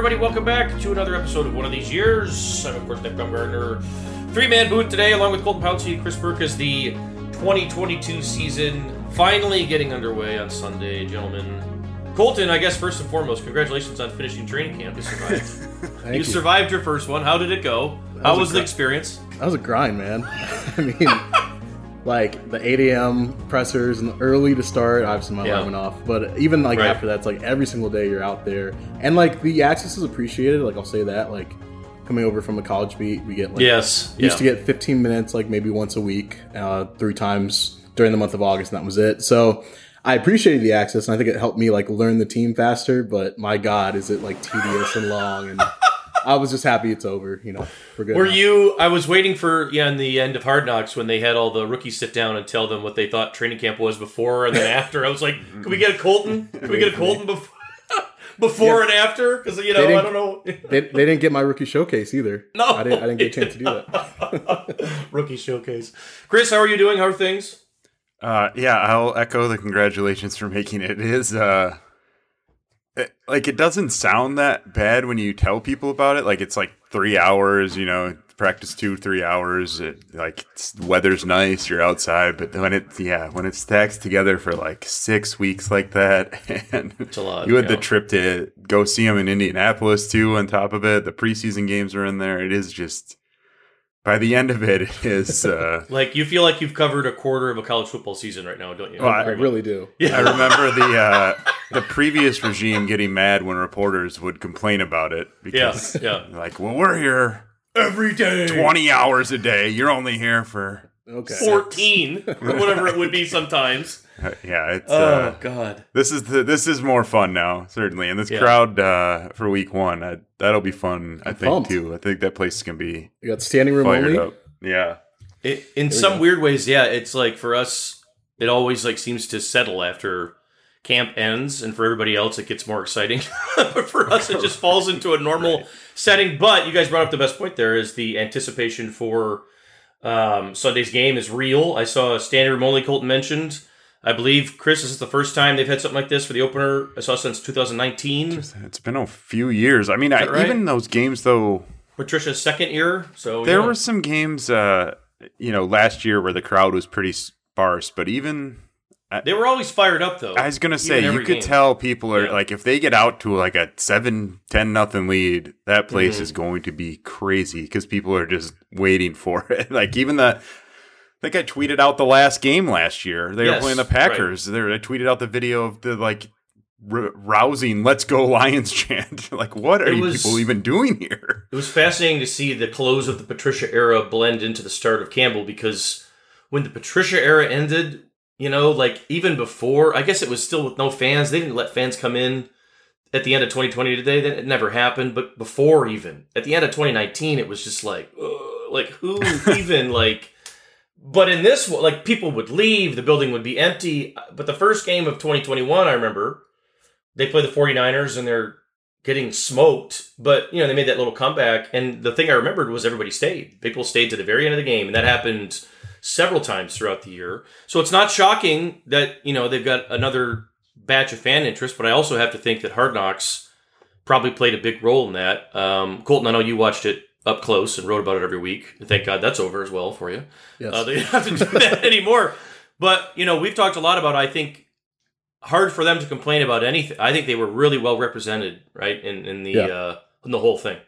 everybody. Welcome back to another episode of One of These Years. I'm, of course, Nick Baumgardner. Three man booth today, along with Colton Pouncy and Chris Burke, as the 2022 season finally getting underway on Sunday, gentlemen. Colton, I guess first and foremost, congratulations on finishing training camp. You survived. Thank you, you. survived your first one. How did it go? How was was a the gr- experience? That was a grind, man. I mean, like the 8 a.m. pressers and early to start. Obviously, my Yeah. alarm went off, but even like Right. after that, it's like every single day you're out there, and like the access is appreciated. Like I'll say that, like coming over from a college beat, we get like Yes. used to get 15 minutes, like maybe once a week, uh, three times during the month of August, and that was it. So. I appreciated the access, and I think it helped me like learn the team faster. But my God, is it like tedious and long? And I was just happy it's over. You know, we're good. Were now. you? I was waiting for yeah, in the end of Hard Knocks when they had all the rookies sit down and tell them what they thought training camp was before and then after. I was like, can we get a Colton? Can we get a Colton before, before and after? Because you know, They I didn't- don't know. They, they didn't get my rookie showcase either. No. I didn't. I didn't get a chance to do that. Rookie showcase. Chris, how are you doing? How are things? Uh, yeah, I'll echo the congratulations for making it. It is uh, it- like it doesn't sound that bad when you tell people about it. Like it's like three hours, you know, practice two, three hours. It, like it's, the weather's nice, you're outside. But when it, yeah, when it stacks together for like six weeks like that, and lot. you had yeah. the trip to go see them in Indianapolis too. On top of it, the preseason games are in there. It is just by the end of it, it is. Uh, Like you feel like you've covered a quarter of a college football season right now, don't you? Well, I really do. Yeah. I remember the uh, the previous regime getting mad when reporters would complain about it Yeah, because, yeah. like, well, we're here Every day, twenty hours a day. You're only here for Okay. fourteen, or whatever it would be sometimes. yeah. It's Oh uh, God. this is the this is more fun now, certainly, and this Yeah. crowd uh, for week one I, that'll be fun. I I'm think pumped. too. I think that place is gonna be You got standing room fired only. up. Yeah. It, in we some go. weird ways, yeah, it's like for us, it always like seems to settle after camp ends, and for everybody else, it gets more exciting. but for us, it just falls into a normal Right. setting. But you guys brought up the best point. There is the anticipation for um, Sunday's game is real. I saw standing room only. Colton mentioned. I believe Chris. This is the first time they've had something like this for the opener. I saw since 2019. It's been a few years. I mean, I, right? even those games though. Patricia's second year. So There yeah. were some games, uh, you know, last year where the crowd was pretty sparse, but even they were always fired up though. I was gonna say you could game. tell people are Yeah. like if they get out to like a 7 10 nothing lead, that place Mhm. is going to be crazy because people are just waiting for it. like even the I think I tweeted out the last game last year. They Yes, were playing the Packers. There, I tweeted out the video of the like r- rousing "Let's go Lions" chant. like, what are you people even doing here? It was fascinating to see the close of the Patricia era blend into the start of Campbell because when the Patricia era ended, you know, like even before, I guess it was still with no fans. They didn't let fans come in at the end of 2020 today. That it never happened. But before even at the end of 2019, it was just like, ugh, like who even like. But in this one, like people would leave, the building would be empty. But the first game of 2021, I remember they play the 49ers and they're getting smoked, but you know, they made that little comeback. And the thing I remembered was everybody stayed. People stayed to the very end of the game, and that happened several times throughout the year. So it's not shocking that, you know, they've got another batch of fan interest, but I also have to think that Hard Knocks probably played a big role in that. Um, Colton, I know you watched it up close and wrote about it every week. And thank God that's over as well for you. Yes. Uh, they don't have to do that anymore. But you know, we've talked a lot about. I think hard for them to complain about anything. I think they were really well represented, right, in in the Yeah. uh, in the whole thing.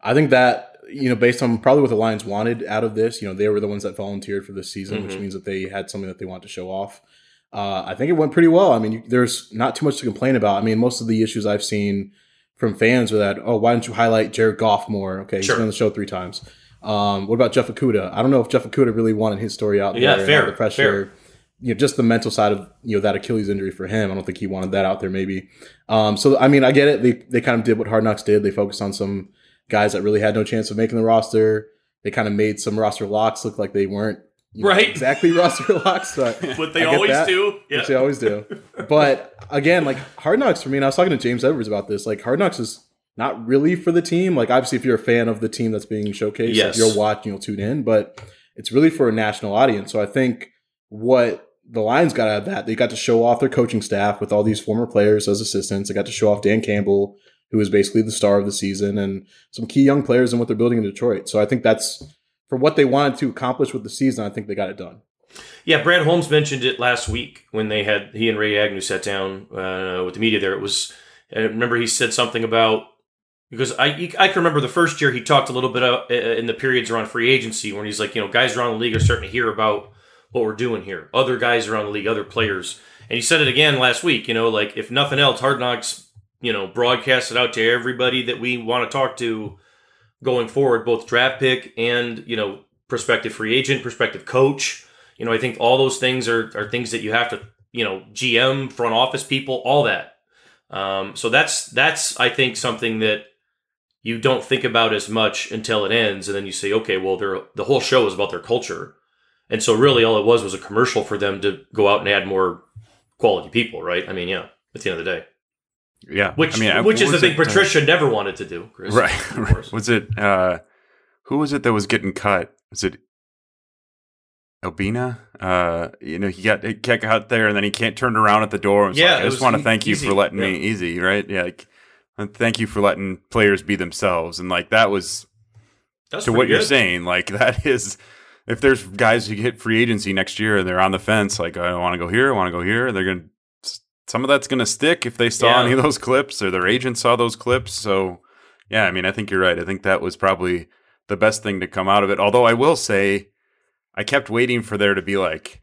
I think that you know, based on probably what the Lions wanted out of this, you know, they were the ones that volunteered for this season, which Mhm. means that they had something that they want to show off. Uh, I think it went pretty well. I mean, you, there's not too much to complain about. I mean, most of the issues I've seen from fans are that, oh, why don't you highlight Jared Goff more? Okay, he's Sure. been on the show three times. Um, what about Jeff Okudah? I don't know if Jeff Okudah really wanted his story out there. Yeah, and fair, the pressure. fair. You know, just the mental side of you know that Achilles injury for him. I don't think he wanted that out there. Maybe. Um, so I mean, I get it. They they kind of did what Hard Knocks did. They focused on some guys that really had no chance of making the roster. They kind of made some roster locks look like they weren't you know, Right. exactly roster locks. But What they always that, do. Yeah. which they always do. But again, like Hard Knocks for me, and I was talking to James Edwards about this. Like Hard Knocks is not really for the team. Like obviously, if you're a fan of the team that's being showcased, Yes. if you'll watch, you'll tune in. But it's really for a national audience. So I think what the Lions got out of that, they got to show off their coaching staff with all these former players as assistants. They got to show off Dan Campbell, who is basically the star of the season, and some key young players and what they're building in Detroit. So I think that's for what they wanted to accomplish with the season. I think they got it done. Yeah, Brad Holmes mentioned it last week when they had he and Ray Agnew sat down uh, with the media. There, it was. I remember he said something about because I I can remember the first year he talked a little bit uh, in the periods around free agency when he's like, you know, guys around the league are starting to hear about what we're doing here. Other guys around the league, other players, and he said it again last week. You know, like if nothing else, Hard Knocks, you know, broadcast it out to everybody that we want to talk to going forward, both draft pick and you know prospective free agent, prospective coach you know, I think all those things are, are things that you have to, you know, GM, front office people, all that. Um, so that's that's I think something that you don't think about as much until it ends, and then you say, okay, well, the whole show is about their culture, and so really all it was was a commercial for them to go out and add more quality people, right? I mean, yeah, at the end of the day. Yeah, which I mean, which is the thing Patricia uh, never wanted to do, Chris, right? was it uh, who was it that was getting cut? Was it Albina? uh, you know, he got he got out there and then he can't turn around at the door. And yeah, like, I just want to thank you for letting yeah. me easy, right? Yeah, like, thank you for letting players be themselves. And like that was That's to what good. you're saying. Like that is, if there's guys who hit free agency next year and they're on the fence, like I want to go here, I want to go here, they're gonna. Some of that's gonna stick if they saw yeah. any of those clips or their agent saw those clips. So, yeah, I mean, I think you're right. I think that was probably the best thing to come out of it. Although I will say I kept waiting for there to be like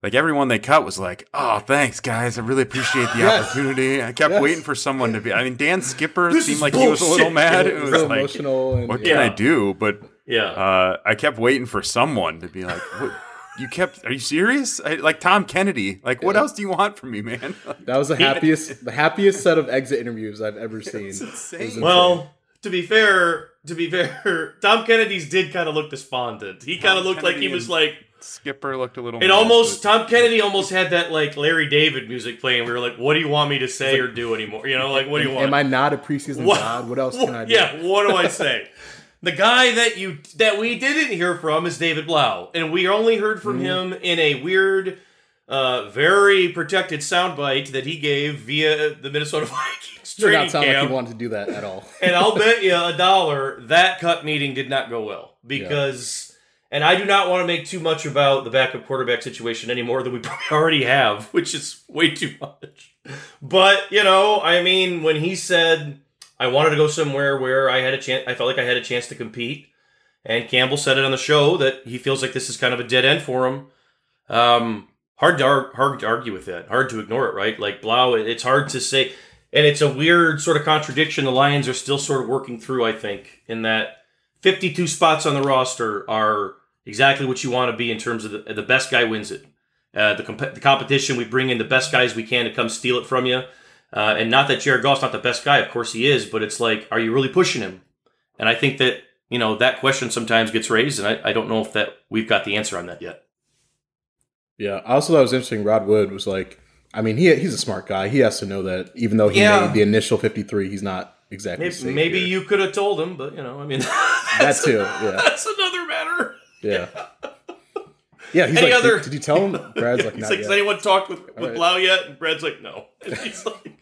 like everyone they cut was like, "Oh, thanks, guys. I really appreciate the yes. opportunity." I kept yes. waiting for someone to be. I mean, Dan Skipper this seemed like bullshit. he was a little mad. It was like, emotional. And, what can yeah. I do? But yeah, uh, I kept waiting for someone to be like, what? "You kept? Are you serious?" I, like Tom Kennedy. Like, what else do you want from me, man? that was the happiest, the happiest set of exit interviews I've ever seen. Insane. insane. Well, to be fair, to be fair, Tom Kennedy's did kind of look despondent. He kind of looked Kennedy like he was like Skipper looked a little. It almost Tom Kennedy almost had that like Larry David music playing. We were like, "What do you want me to say or do anymore?" You know, like, "What do you want?" Am I not a preseason what, god? What else can I do? Yeah, what do I say? The guy that you that we didn't hear from is David Blough, and we only heard from mm. him in a weird, uh, very protected soundbite that he gave via the Minnesota Vikings. Did not sound camp. like he wanted to do that at all. and I'll bet you a dollar that cut meeting did not go well because. Yeah. And I do not want to make too much about the backup quarterback situation any more than we already have, which is way too much. But you know, I mean, when he said I wanted to go somewhere where I had a chance, I felt like I had a chance to compete. And Campbell said it on the show that he feels like this is kind of a dead end for him. Um, hard to hard to argue with that. Hard to ignore it, right? Like Blough, it's hard to say and it's a weird sort of contradiction the Lions are still sort of working through, I think, in that 52 spots on the roster are exactly what you want to be in terms of the, the best guy wins it. Uh, the, comp- the competition, we bring in the best guys we can to come steal it from you. Uh, and not that Jared Goff's not the best guy, of course he is, but it's like, are you really pushing him? And I think that, you know, that question sometimes gets raised, and I, I don't know if that we've got the answer on that yet. Yeah. I also thought it was interesting. Rod Wood was like, I mean, he he's a smart guy. He has to know that even though he yeah. made the initial 53, he's not exactly Maybe, maybe you could have told him, but you know, I mean, that too. Yeah, that's another matter. Yeah. Yeah, he's Any like, other... did, did, you tell him? Brad's like, he's like, has anyone talked with, with right. Blough yet? And Brad's like, no. And he's like,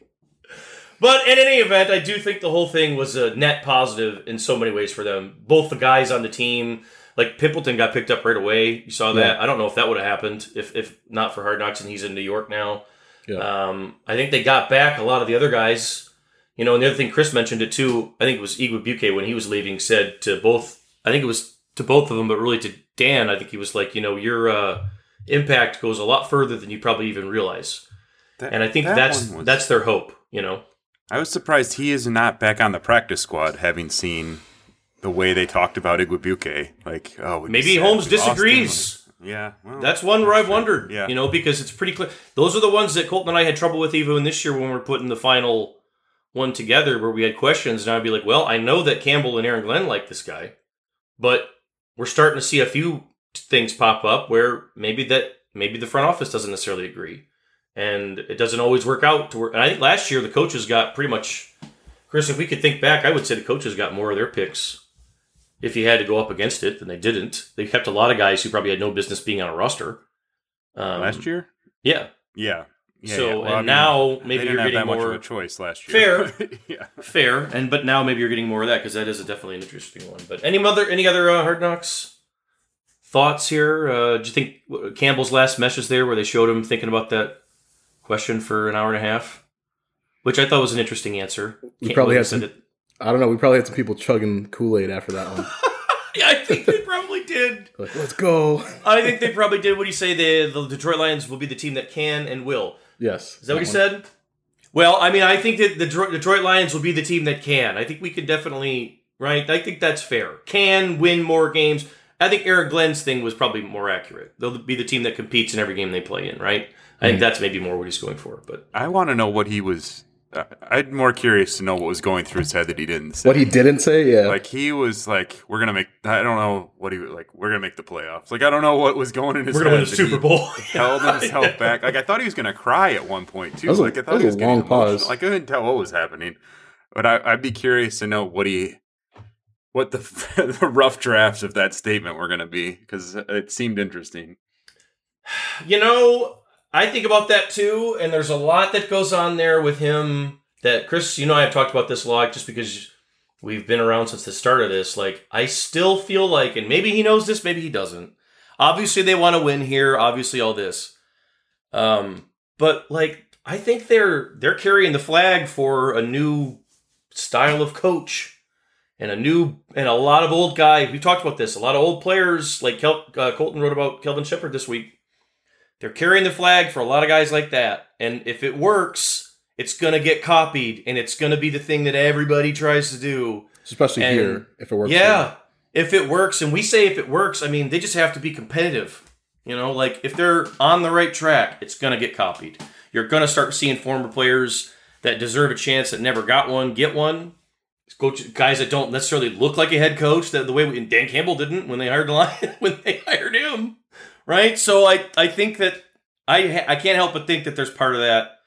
but in any event, I do think the whole thing was a net positive in so many ways for them. Both the guys on the team, like Pimpleton got picked up right away. You saw that. Yeah. I don't know if that would have happened if if not for Hard Knocks and he's in New York now. Yeah. Um, I think they got back a lot of the other guys. You know, and the other thing Chris mentioned it too. I think it was Igwebuike when he was leaving said to both. I think it was to both of them, but really to Dan. I think he was like, you know, your uh, impact goes a lot further than you probably even realize. That, and I think that that's was... that's their hope. You know. I was surprised he is not back on the practice squad, having seen the way they talked about Igwebuike. Like, oh, maybe Holmes disagrees. Yeah, well, that's one where I've wondered. Yeah, you know, because it's pretty clear. Those are the ones that Colton and I had trouble with even this year when we are putting the final one together, where we had questions, and I'd be like, "Well, I know that Campbell and Aaron Glenn like this guy, but we're starting to see a few things pop up where maybe that maybe the front office doesn't necessarily agree, and it doesn't always work out to work." And I think last year the coaches got pretty much. Chris, if we could think back, I would say the coaches got more of their picks if you had to go up against it, then they didn't. They kept a lot of guys who probably had no business being on a roster. Um, Last year? Yeah. Yeah. Yeah, so yeah. Well, and I mean, now maybe you're getting that much more of a choice last year. Fair, yeah. fair, and but now maybe you're getting more of that because that is a definitely an interesting one. But any other any other uh, hard knocks thoughts here? Uh, do you think Campbell's last message there, where they showed him thinking about that question for an hour and a half, which I thought was an interesting answer. We Can't probably believe had some- it. I don't know. We probably had some people chugging Kool Aid after that one. Yeah, I think they probably did. like, let's go. I think they probably did. What do you say? The the Detroit Lions will be the team that can and will. Yes. Is that what he one. said? Well, I mean, I think that the Detroit Lions will be the team that can. I think we could definitely, right? I think that's fair. Can win more games. I think Aaron Glenn's thing was probably more accurate. They'll be the team that competes in every game they play in, right? I think that's maybe more what he's going for. But I want to know what he was. Uh, I'm more curious to know what was going through his head that he didn't say. What he didn't say, yeah. like he was like, "We're gonna make." I don't know what he was like. We're gonna make the playoffs. Like I don't know what was going in his. we're gonna win head the that he Super Bowl. Held himself back. Like I thought he was gonna cry at one point too. Was like I thought he a was getting long emotional. pause. Like I couldn't tell what was happening, but I, I'd be curious to know what he, what the the rough drafts of that statement were gonna be because it seemed interesting. You know, I think about that too, and there's a lot that goes on there with him that Chris, you know, I've talked about this a lot just because we've been around since the start of this. Like, I still feel like, and maybe he knows this, maybe he doesn't. Obviously, they want to win here. Obviously, all this. Um, but like, I think they're they're carrying the flag for a new style of coach and a new and a lot of old guy. We talked about this. A lot of old players, like Kel, uh, Colton wrote about Kelvin Sheppard this week. They're carrying the flag for a lot of guys like that. And if it works, it's going to get copied and it's going to be the thing that everybody tries to do. Especially and- here, if it works. yeah. If it works, and we say if it works, I mean, they just have to be competitive. You know, like if they're on the right track, it's going to get copied. You're going to start seeing former players that deserve a chance that never got one get one. Coach, guys that don't necessarily look like a head coach, that the way we, and Dan Campbell didn't when they hired Lion, when they hired him, right? So I I think that I I can't help but think that there's part of that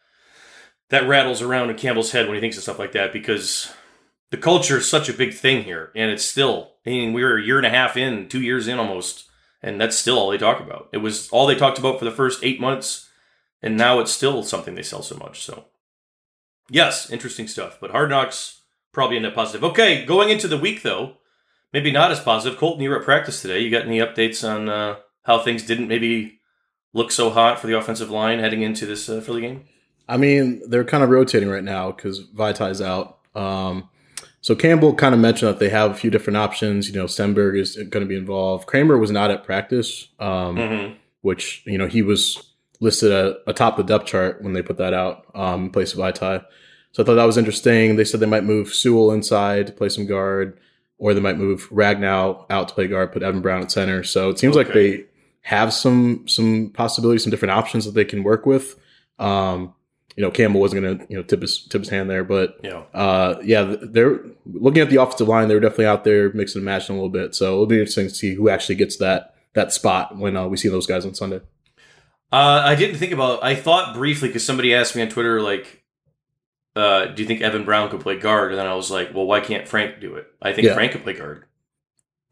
that rattles around in Campbell's head when he thinks of stuff like that because the culture is such a big thing here, and it's still. I mean, we were a year and a half in, two years in almost, and that's still all they talk about. It was all they talked about for the first eight months, and now it's still something they sell so much. So, yes, interesting stuff. But Hard Knocks probably end up positive. Okay, going into the week though, maybe not as positive. Colton, you were at practice today. You got any updates on uh, how things didn't maybe look so hot for the offensive line heading into this uh, Philly game? I mean, they're kind of rotating right now because Vaitai's out. Um, so Campbell kind of mentioned that they have a few different options. You know, Stenberg is going to be involved. Kraemer was not at practice, um, Mm-hmm. which you know he was listed at, atop the depth chart when they put that out um, in place of Vaitai. So I thought that was interesting. They said they might move Sewell inside to play some guard, or they might move Ragnow out to play guard, put Evan Brown at center. So it seems like they have some some possibilities, some different options that they can work with. Um, you know, Campbell wasn't going to you know tip his tip his hand there, but Yeah. uh, yeah, they're looking at the offensive line. They were definitely out there mixing and matching a little bit. So it'll be interesting to see who actually gets that that spot when uh, we see those guys on Sunday. Uh, I didn't think about. I thought briefly because somebody asked me on Twitter, like, uh, "Do you think Evan Brown could play guard?" And then I was like, "Well, why can't Frank do it? I think Yeah. Frank could play guard.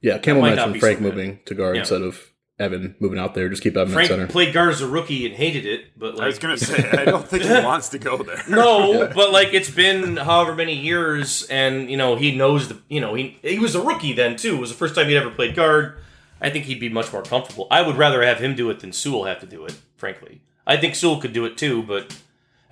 Yeah, Campbell mentioned Frank so moving to guard Yeah. instead of Evan moving out there. Just keep Evan Frank at center. played guard as a rookie and hated it, but like, I was gonna say I don't think he wants to go there. no, Yeah. but like it's been however many years, and you know he knows the. You know he he was a rookie then too. It was the first time he'd ever played guard. I think he'd be much more comfortable. I would rather have him do it than Sewell have to do it. Frankly, I think Sewell could do it too, but.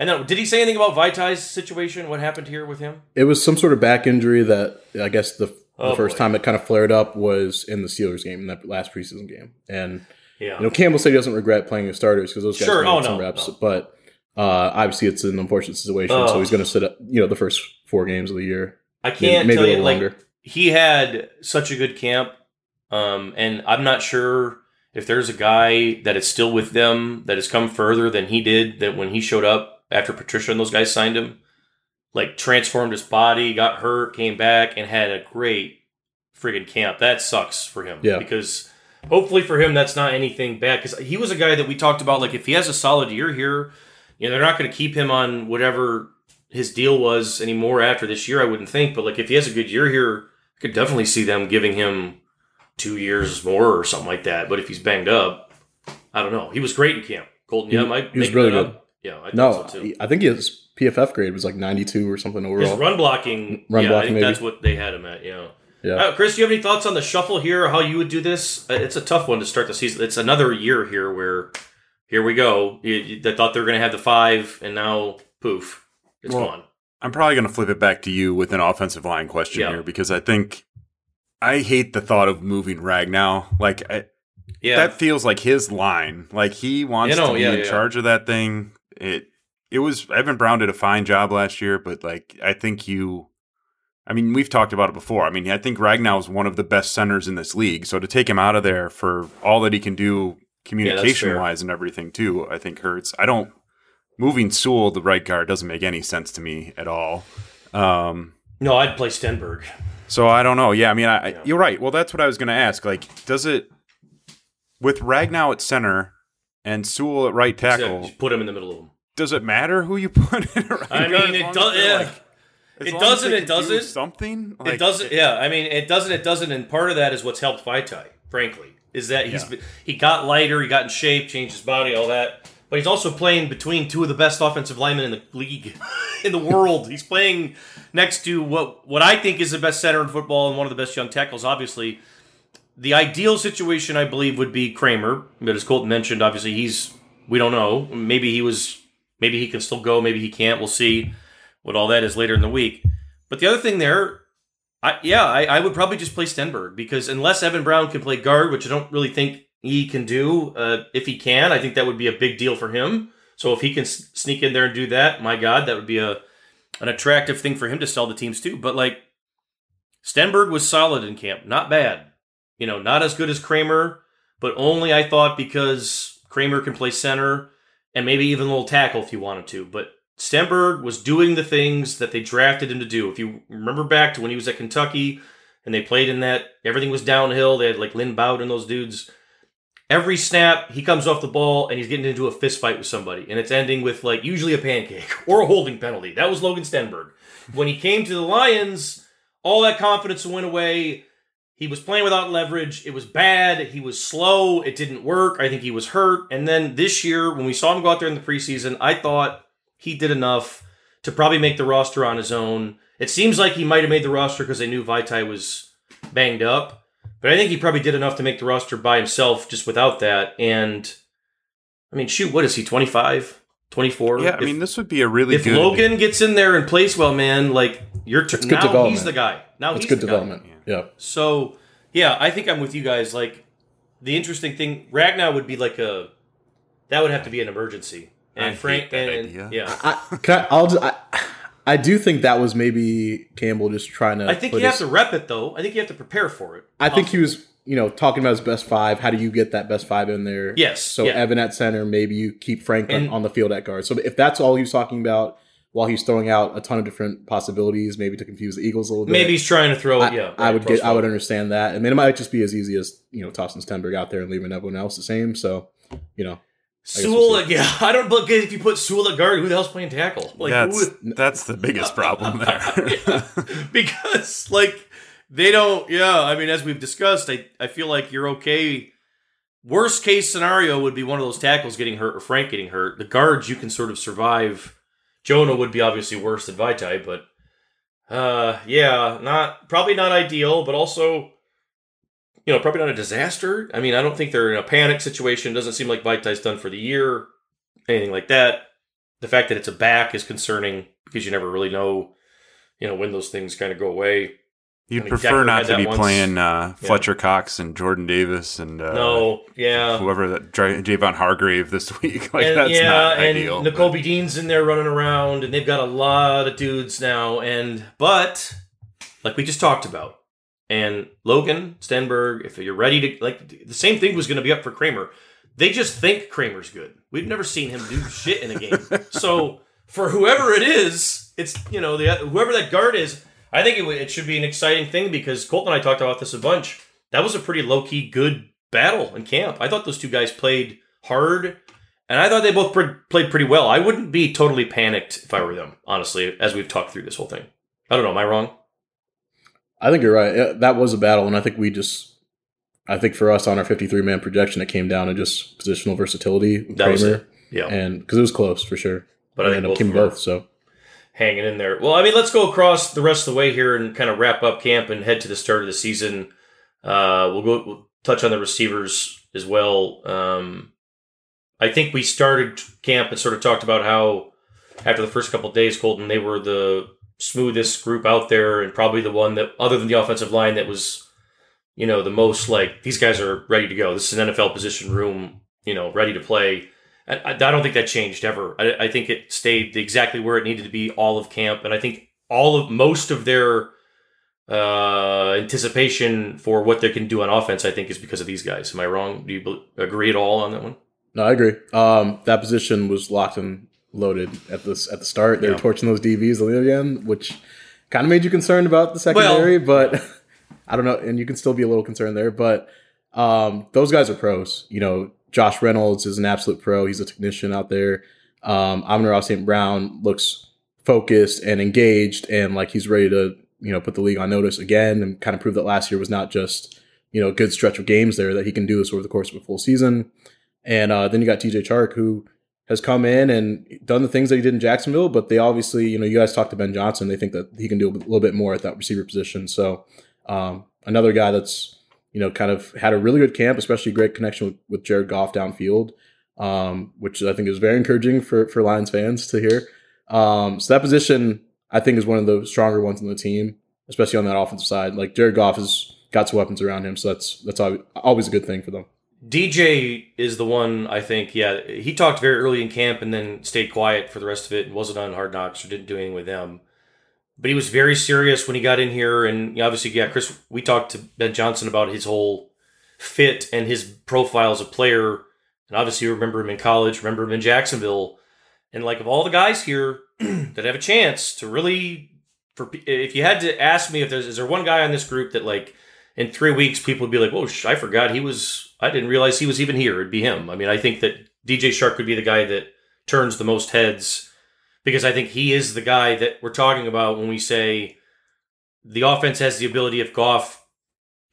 And then, did he say anything about Vaitai's situation? What happened here with him? It was some sort of back injury that I guess the, the Oh, first boy. time it kind of flared up was in the Steelers game, in that last preseason game. And Yeah. you know, Campbell said he doesn't regret playing the starters because those guys Sure. Oh, some no, reps. no. But uh, obviously, it's an unfortunate situation, so Oh. he's going to sit, up, you know, the first four games of the year. I can't maybe tell a you little like longer. he had such a good camp, um, and I'm not sure if there's a guy that is still with them that has come further than he did. That when he showed up after Patricia and those guys signed him, like transformed his body, got hurt, came back, and had a great friggin' camp. That sucks for him. Yeah. because hopefully for him that's not anything bad. Because he was a guy that we talked about. Like if he has a solid year here, you know they're not going to keep him on whatever his deal was anymore after this year. I wouldn't think, but like if he has a good year here, I could definitely see them giving him two years more or something like that. But if he's banged up, I don't know. He was great in camp. Colton, yeah, He- he was really good. up. Yeah, I No, so too. I think his PFF grade was like 92 or something His overall. run blocking, Run yeah, I blocking, think maybe. that's what they had him at. Yeah. Yeah. Uh, Chris, do you have any thoughts on the shuffle here? Or how you would do this? Uh, It's a tough one to start the season. It's another year here where here we go. You, you, they thought they were going to have the five, and now poof, it's Well, gone. I'm probably going to flip it back to you with an offensive line question Yeah. here because I think I hate the thought of moving Ragnow. Like I, Yeah, that feels like his line. Like he wants You know, to be yeah, in yeah. charge of that thing. It it was Evan Brown did a fine job last year, but like I think you I mean, we've talked about it before. I mean, I think Ragnow is one of the best centers in this league. So to take him out of there for all that he can do communication wise and everything too, I think hurts. I don't moving Sewell the right guard doesn't make any sense to me at all. Um no, I'd play Stenberg. so I don't know. Yeah, I mean, I, Yeah. you're right. Well, that's what I was going to ask. Like, does it with Ragnow at center and Sewell at right tackle? Just put him in the middle of them. Does it matter who you put in right I mean, it does- yeah. like- It doesn't, it doesn't. something. it doesn't. Yeah, I mean, it doesn't. It doesn't. And part of that is what's helped Vaitai. Frankly, is that he's Yeah. he got lighter, he got in shape, changed his body, all that. But he's also playing between two of the best offensive linemen in the league, in the world. He's playing next to what what I think is the best center in football and one of the best young tackles. Obviously, the ideal situation I believe would be Kraemer, but as Colton mentioned, obviously he's we don't know. Maybe he was, maybe he can still go, maybe he can't. We'll see what all that is later in the week. But the other thing there, I yeah, I, I would probably just play Stenberg because unless Evan Brown can play guard, which I don't really think he can do, uh, if he can, I think that would be a big deal for him. So if he can sneak in there and do that, my God, that would be a an attractive thing for him to sell the teams too. But like Stenberg was solid in camp, not bad. You know, not as good as Kraemer, but only I thought because Kraemer can play center and maybe even a little tackle if you wanted to. But Stenberg was doing the things that they drafted him to do. If you remember back to when he was at Kentucky and they played in that, everything was downhill. They had like Lynn Bowden, those dudes. Every snap, he comes off the ball and he's getting into a fist fight with somebody, and it's ending with like usually a pancake or a holding penalty. That was Logan Stenberg. When he came to the Lions, all that confidence went away. He was playing without leverage. It was bad. He was slow. It didn't work. I think he was hurt. And then this year, when we saw him go out there in the preseason, I thought he did enough to probably make the roster on his own. It seems like he might have made the roster because they knew Vaitai was banged up. But I think he probably did enough to make the roster by himself just without that. And I mean, shoot, what is he, 25, 24? yeah, I If- mean, this would be a really if good. Logan gets in there and plays well, man, like you're t- It's good now development. he's the guy. Now It's he's good the guy. development. Yeah. So yeah, I think I'm with you guys. Like the interesting thing, Ragnow would be like a that would have to be an emergency. And I hate Frank that and idea. yeah, I, can I, I'll just, I, I do think that was maybe Campbell just trying to. I think put you have to rep it though. I think you have to prepare for it. I think he was, you know, talking about his best five. How do you get that best five in there? Yes, So yeah. Evan at center, maybe you keep Frank on- And- on the field at guard. So if that's all he's talking about, while he's throwing out a ton of different possibilities, maybe to confuse the Eagles a little bit. maybe he's trying to throw I, it. Yeah, I would get, I would understand that, and then it might just be as easy as you know tossing Stenberg out there and leaving everyone else the same. So, you know, guess Sewell, we'll yeah, I don't. But if you put Sewell at guard, who the hell's playing tackle? Like that's who, that's the biggest problem there. Yeah. because like they don't yeah i mean as we've discussed I, I feel like you're okay. Worst case scenario would be one of those tackles getting hurt or frank getting hurt. The guards you can sort of survive. Jonah would be obviously worse than Vaitai but uh yeah not probably not ideal but also you know probably not a disaster. I mean i don't think they're in a panic situation. Doesn't seem like Vaitai's done for the year anything like that. The fact that it's a back is concerning because you never really know you know when those things kind of go away You'd prefer Decker not to be once. playing uh, Fletcher Cox and Jordan Davis and uh, no yeah whoever that Javon Hargrave this week. Like and, that's yeah not and ideal. Nakobe Dean's in there running around and they've got a lot of dudes now and but like we just talked about and Logan Stenberg if you're ready to like the same thing was going to be up for Kraemer they just think Kraemer's good we've never seen him do shit in a game so for whoever it is it's you know the whoever that guard is I think it, would- it should be an exciting thing because Colton and I talked about this a bunch. That was a pretty low key good battle in camp. I thought those two guys played hard, and I thought they both pre- played pretty well. I wouldn't be totally panicked if I were them, honestly, as we've talked through this whole thing. I don't know. Am I wrong? I think you're right. That was a battle, and I think we just, I think for us on our 53 man projection, it came down to just positional versatility. That was Kraemer. it. Yeah. and because it was close for sure. But I I think both up keeping of them are both. So hanging in there. Well, I mean, let's go across the rest of the way here and kind of wrap up camp and head to the start of the season. Uh, we'll go we'll touch on the receivers as well. Um, I think we started camp and sort of talked about how after the first couple days, Colton, they were the smoothest group out there and probably the one that, other than the offensive line, that was, you know, the most like these guys are ready to go. This is an NFL position room, you know, ready to play. I, I don't think that changed ever. I, I think it stayed exactly where it needed to be all of camp, and I think all of most of their uh, anticipation for what they can do on offense, I think, is because of these guys. Am I wrong? Do you agree at all on that one? no, I agree. Um, that position was locked and loaded at this at the start. They Yeah. were torching those DBs again, which kind of made you concerned about the secondary, but I don't know. And you can still be a little concerned there, but um, those guys are pros. You know, Josh Reynolds is an absolute pro. He's a technician out there. Um, Amon Ra St. Brown looks focused and engaged and like he's ready to, you know, put the league on notice again and kind of prove that last year was not just, you know, a good stretch of games there, that he can do this over the course of a full season. And uh, then you got DJ Chark, who has come in and done the things that he did in Jacksonville, but they obviously, you know, you guys talked to Ben Johnson. They think that he can do a little bit more at that receiver position. So um, another guy that's, you know, kind of had a really good camp, especially great connection with, with Jared Goff downfield, um, which I think is very encouraging for, for Lions fans to hear. Um, so that position, I think, is one of the stronger ones on the team, especially on that offensive side. Like Jared Goff has got some weapons around him, so that's that's always a good thing for them. DJ is the one I think. Yeah, he talked very early in camp and then stayed quiet for the rest of it and wasn't on Hard Knocks or didn't do anything with them. But he was very serious when he got in here, and obviously, yeah, Chris. We talked to Ben Johnson about his whole fit and his profile as a player, and obviously, you remember him in college, remember him in Jacksonville, and like of all the guys here that have a chance to really, for if you had to ask me if there's is there one guy on this group that like in three weeks people would be like, "Whoa, I forgot he was. I didn't realize he was even here." It'd be him. I mean, I think that DJ Chark would be the guy that turns the most heads because I think he is the guy that we're talking about when we say the offense has the ability if Goff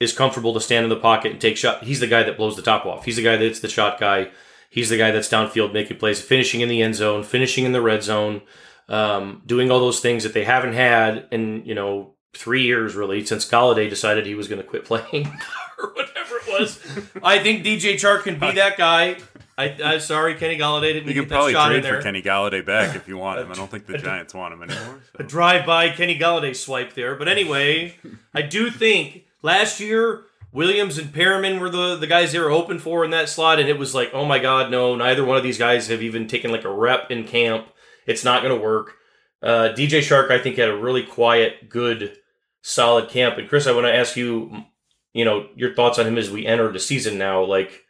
is comfortable to stand in the pocket and take shot. He's the guy that blows the top off. He's the guy that's the shot guy. He's the guy that's downfield making plays, finishing in the end zone, finishing in the red zone, um, doing all those things that they haven't had in you know three years really since Golladay decided he was going to quit playing or whatever it was. I think DJ Chark can be that guy. I, I'm sorry, Kenny Golladay didn't You that probably shot trade for Kenny Golladay back if you want him. I don't think the Giants want him anymore. a drive-by Kenny Golladay swipe there. But anyway, I do think last year Williams and Perriman were the the guys they were open for in that slot, and it was like, oh my god, no, neither one of these guys have even taken like a rep in camp. It's not going to work. Uh, DJ Chark, I think, had a really quiet, good, solid camp. And Chris, I want to ask you, you know, your thoughts on him as we enter the season now. Like,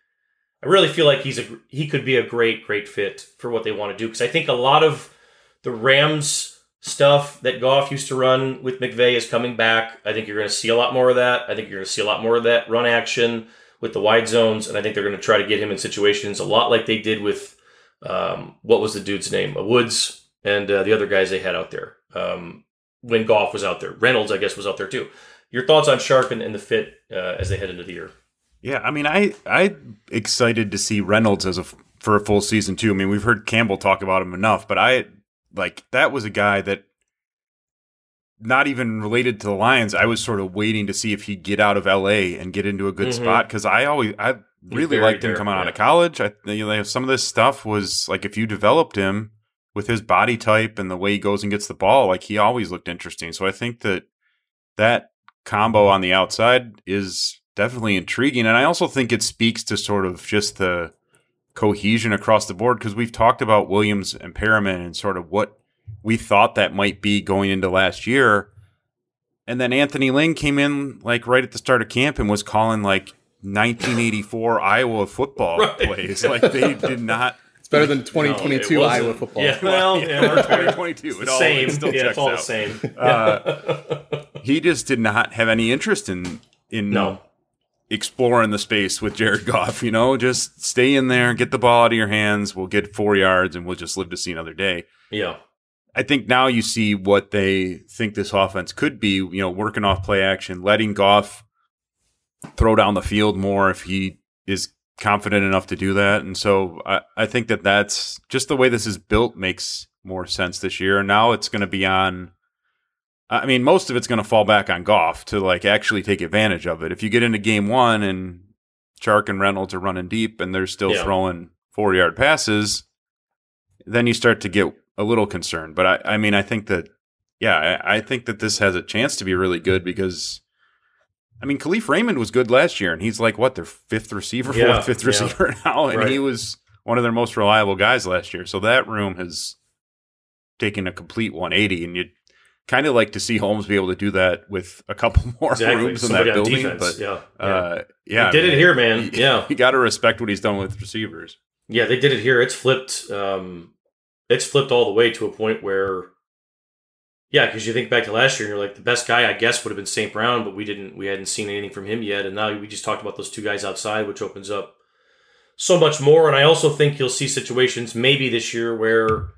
I really feel like he's a he could be a great, great fit for what they want to do because I think a lot of the Rams stuff that Goff used to run with McVay is coming back. I think you're going to see a lot more of that. I think you're going to see a lot more of that run action with the wide zones, and I think they're going to try to get him in situations a lot like they did with um, what was the dude's name, Uh, Woods, and uh, the other guys they had out there um, when Goff was out there. Reynolds, I guess, was out there too. Your thoughts on Chark and, and the fit uh, as they head into the year? Yeah, I mean, I I excited to see Reynolds as a for a full season too. I mean, we've heard Campbell talk about him enough, but I like that was a guy that not even related to the Lions. I was sort of waiting to see if he'd get out of L.A. and get into a good Mhm. spot because I always I really liked him coming out of college. I you know, some of this stuff was like if you developed him with his body type and the way he goes and gets the ball, like he always looked interesting. So I think that that combo on the outside is definitely intriguing. And I also think it speaks to sort of just the cohesion across the board because we've talked about Williams and Perriman and sort of what we thought that might be going into last year. And then Anthony Lynn came in like right at the start of camp and was calling like 1984 Iowa football Right. plays. Like they did not. It's better than 2022 wasn't. Iowa football. Yeah, well, yeah, or 2022. It it's all, same. It still yeah, it's all out. the same. Uh, He just did not have any interest in in No. Exploring the space with Jared Goff. You know, just stay in there, get the ball out of your hands. We'll get four yards, and we'll just live to see another day. yeah. I think now you see what they think this offense could be. You know, working off play action, letting Goff throw down the field more if he is confident enough to do that. And so I, I think that that's just the way this is built makes more sense this year. And now it's going to be on. I mean, most of it's going to fall back on Goff to like actually take advantage of it. If you get into game one and Chark and Reynolds are running deep and they're still Yeah. throwing four yard passes, then you start to get a little concerned. But I, I mean, I think that, yeah, I, I think that this has a chance to be really good because, I mean, Kalif Raymond was good last year and he's like, what, their fifth receiver, Yeah, fourth, fifth yeah. receiver now? And Right. he was one of their most reliable guys last year. So that room has taken a complete 180 and you'd kind of like to see Holmes be able to do that with a couple more Exactly. rooms in that building. defense. But yeah. yeah. uh, yeah, did it here, man. You- Yeah. you got to respect what he's done with receivers. Yeah, they did it here. It's flipped. Um, it's flipped all the way to a point where, yeah, because you think back to last year, and you're like, the best guy, I guess, would have been St. Brown, but we didn't, we hadn't seen anything from him yet, and now we just talked about those two guys outside, which opens up so much more. And I also think you'll see situations maybe this year where,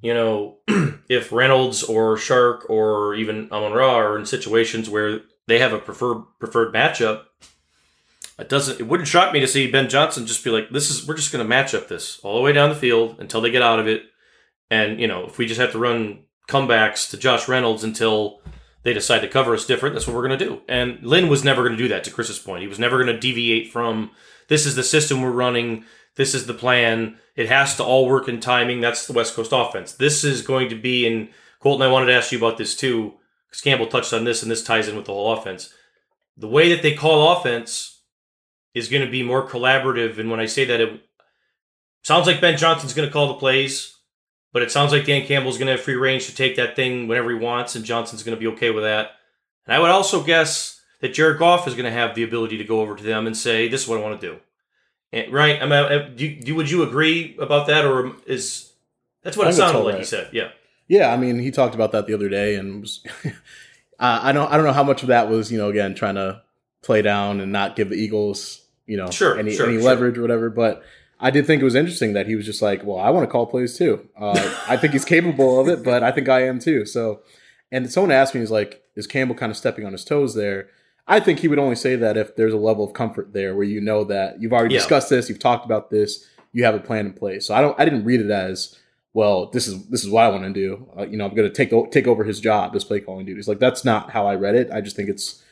you know, if Reynolds or Chark or even Amon Ra are in situations where they have a preferred preferred matchup, it doesn't. It wouldn't shock me to see Ben Johnson just be like, "This is we're just going to match up this all the way down the field until they get out of it." And you know, if we just have to run comebacks to Josh Reynolds until they decide to cover us different, that's what we're going to do. And Lynn was never going to do that. To Chris's point, he was never going to deviate from this is the system we're running. This is the plan. It has to all work in timing. That's the West Coast offense. This is going to be in Colton. I wanted to ask you about this too, because Campbell touched on this, and this ties in with the whole offense. The way that they call offense is going to be more collaborative. And when I say that, it sounds like Ben Johnson's going to call the plays, but it sounds like Dan Campbell's going to have free range to take that thing whenever he wants, and Johnson's going to be okay with that. And I would also guess that Jared Goff is going to have the ability to go over to them and say, "This is what I want to do." And, right? I mean, uh, do, do, would you agree about that, or is that's what it sounded like right. you said? Yeah, Yeah, I mean, he talked about that the other day, and was, uh, I don't, I don't know how much of that was, you know, again trying to play down and not give the Eagles, you know, Sure, any sure, any sure. leverage or whatever. But I did think it was interesting that he was just like, well, I want to call plays too. Uh, I think he's capable of it, but I think I am too. So, and someone asked me, he's like, is Campbell kind of stepping on his toes there? I think he would only say that if there's a level of comfort there where you know that you've already Yeah. discussed this, you've talked about this, you have a plan in place. So I don't, I didn't read it as well, this is this is what I want to do. Uh, you know, I'm going to take o- take over his job, this play calling duties. Like that's not how I read it. I just think it's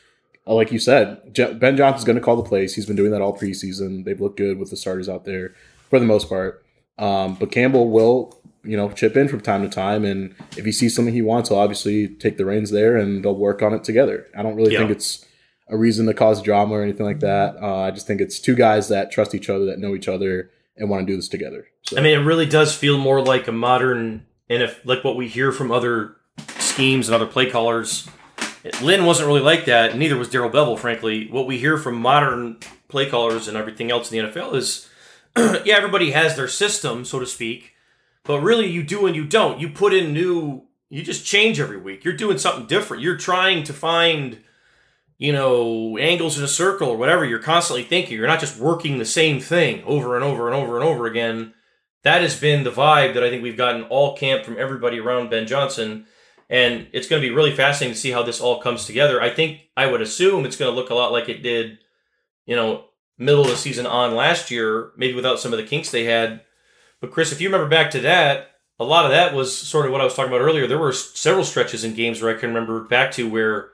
uh, like you said, J- Ben Johnson's going to call the plays. He's been doing that all preseason. They've looked good with the starters out there for the most part. Um, but Campbell will, you know, chip in from time to time, and if he sees something he wants, he'll obviously take the reins there, and they'll work on it together. I don't really Yeah. think it's a reason to cause drama or anything like that. Uh, I just think it's two guys that trust each other, that know each other, and want to do this together. So. I mean, it really does feel more like a modern, and if like what we hear from other schemes and other play callers. Lynn wasn't really like that, neither was Darrell Bevell, frankly. What we hear from modern play callers and everything else in the NFL is, yeah, everybody has their system, so to speak, but really you do and you don't. You put in new, you just change every week. You're doing something different. You're trying to find, you know, angles in a circle or whatever. You're constantly thinking. You're not just working the same thing over and over and over and over again. That has been the vibe that I think we've gotten all camp from everybody around Ben Johnson. And it's going to be really fascinating to see how this all comes together. I think I would assume it's going to look a lot like it did, you know, middle of the season on last year, maybe without some of the kinks they had. But Chris, if you remember back to that, a lot of that was sort of what I was talking about earlier. There were several stretches in games where I can remember back to where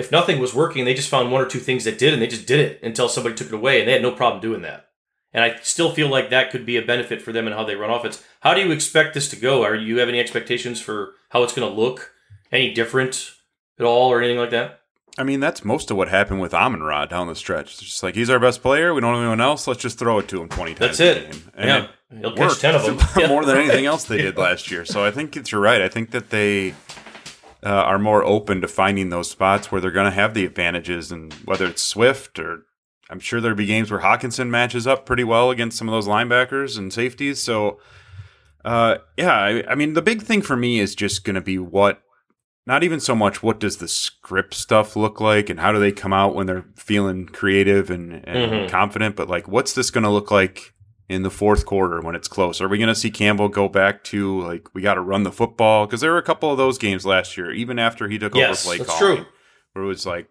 if nothing was working, they just found one or two things that did, and they just did it until somebody took it away, and they had no problem doing that. And I still feel like that could be a benefit for them and how they run offense. How do you expect this to go? Are you have any expectations for how it's going to look? Any different at all, or anything like that? I mean, that's most of what happened with Amon Ra down the stretch. It's just like he's our best player. We don't have anyone else. Let's just throw it to him twenty times. That's it. game. And Yeah, it he'll catch ten of them more than anything else they did last year. So I think you're right. I think that they uh, are more open to finding those spots where they're going to have the advantages, and whether it's Swift or I'm sure there'll be games where Hockenson matches up pretty well against some of those linebackers and safeties. So, uh, yeah, I, I mean, the big thing for me is just going to be what, not even so much what does the script stuff look like and how do they come out when they're feeling creative and, and Mhm. confident, but like, what's this going to look like in the fourth quarter when it's close? Are we going to see Campbell go back to like, we got to run the football? Because there were a couple of those games last year, even after he took Yes, over play that's calling, true. where it was like,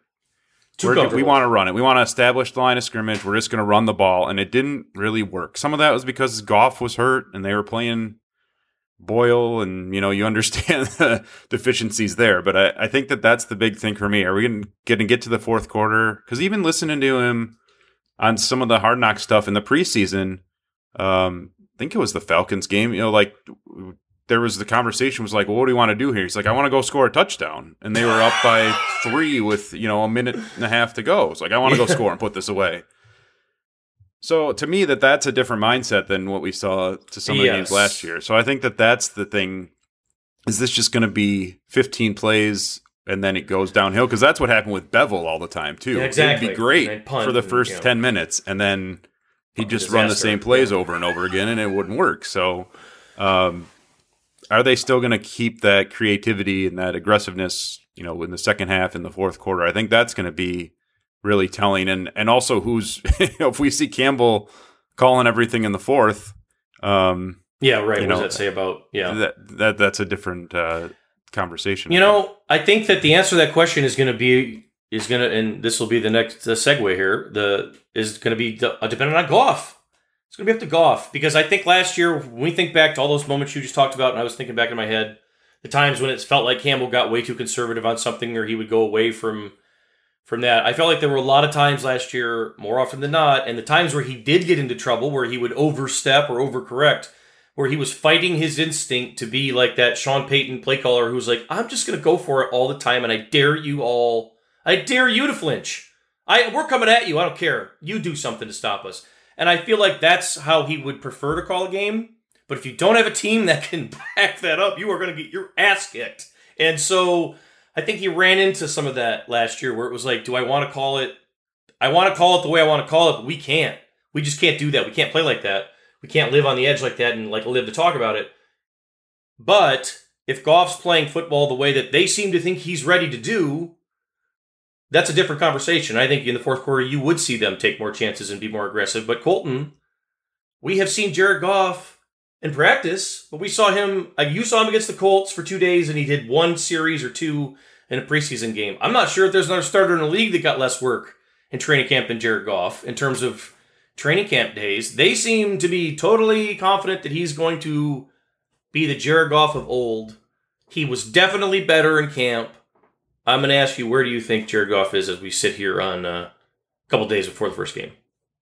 we want to run it. We want to establish the line of scrimmage. We're just going to run the ball, and it didn't really work. Some of that was because Goff was hurt, and they were playing Boyle, and you know you understand the deficiencies there. But I, I think that that's the big thing for me. Are we going to get to the fourth quarter? Because even listening to him on some of the hard knock stuff in the preseason, um, I think it was the Falcons game. You know, like there was the conversation was like, well, what do you want to do here? He's like, I want to go score a touchdown, and they were up by three with you know a minute and a half to go. It's like I want to go score and put this away. So to me, that that's a different mindset than what we saw to some of the Yes. games last year. So I think that that's the thing. Is this just going to be 15 plays and then it goes downhill? Because that's what happened with Bevell all the time too. Yeah, exactly. It'd be great for the and, first you know. 10 minutes, and then he'd just run the same plays over and over again, and it wouldn't work. So. Um, are they still going to keep that creativity and that aggressiveness, you know, in the second half in the fourth quarter? I think that's going to be really telling. And and also who's you know, if we see Campbell calling everything in the fourth, um, Yeah, right. What know, does that say about yeah? that that that's a different uh, conversation. You know, I think that the answer to that question is going to be is going to, and this will be the next segue here. The is going to be de- uh, dependent on Goff. It's going to be up to Goff because I think last year when we think back to all those moments you just talked about, and I was thinking back in my head, the times when it felt like Campbell got way too conservative on something, or he would go away from from that. I felt like there were a lot of times last year, more often than not, and the times where he did get into trouble, where he would overstep or overcorrect, where he was fighting his instinct to be like that Sean Payton play caller who's like, I'm just going to go for it all the time, and I dare you all, I dare you to flinch. I we're coming at you. I don't care. You do something to stop us. And I feel like that's how he would prefer to call a game. But if you don't have a team that can back that up, you are going to get your ass kicked. And so I think he ran into some of that last year where it was like, do I want to call it? I want to call it the way I want to call it, but we can't. We just can't do that. We can't play like that. We can't live on the edge like that and like live to talk about it. But if Goff's playing football the way that they seem to think he's ready to do, that's a different conversation. I think in the fourth quarter you would see them take more chances and be more aggressive. But Colton, we have seen Jared Goff in practice, but we saw him. Uh, you saw him against the Colts for two days, and he did one series or two in a preseason game. I'm not sure if there's another starter in the league that got less work in training camp than Jared Goff in terms of training camp days. They seem to be totally confident that he's going to be the Jared Goff of old. He was definitely better in camp. I'm going to ask you, where do you think Jared Goff is as we sit here on uh, a couple days before the first game?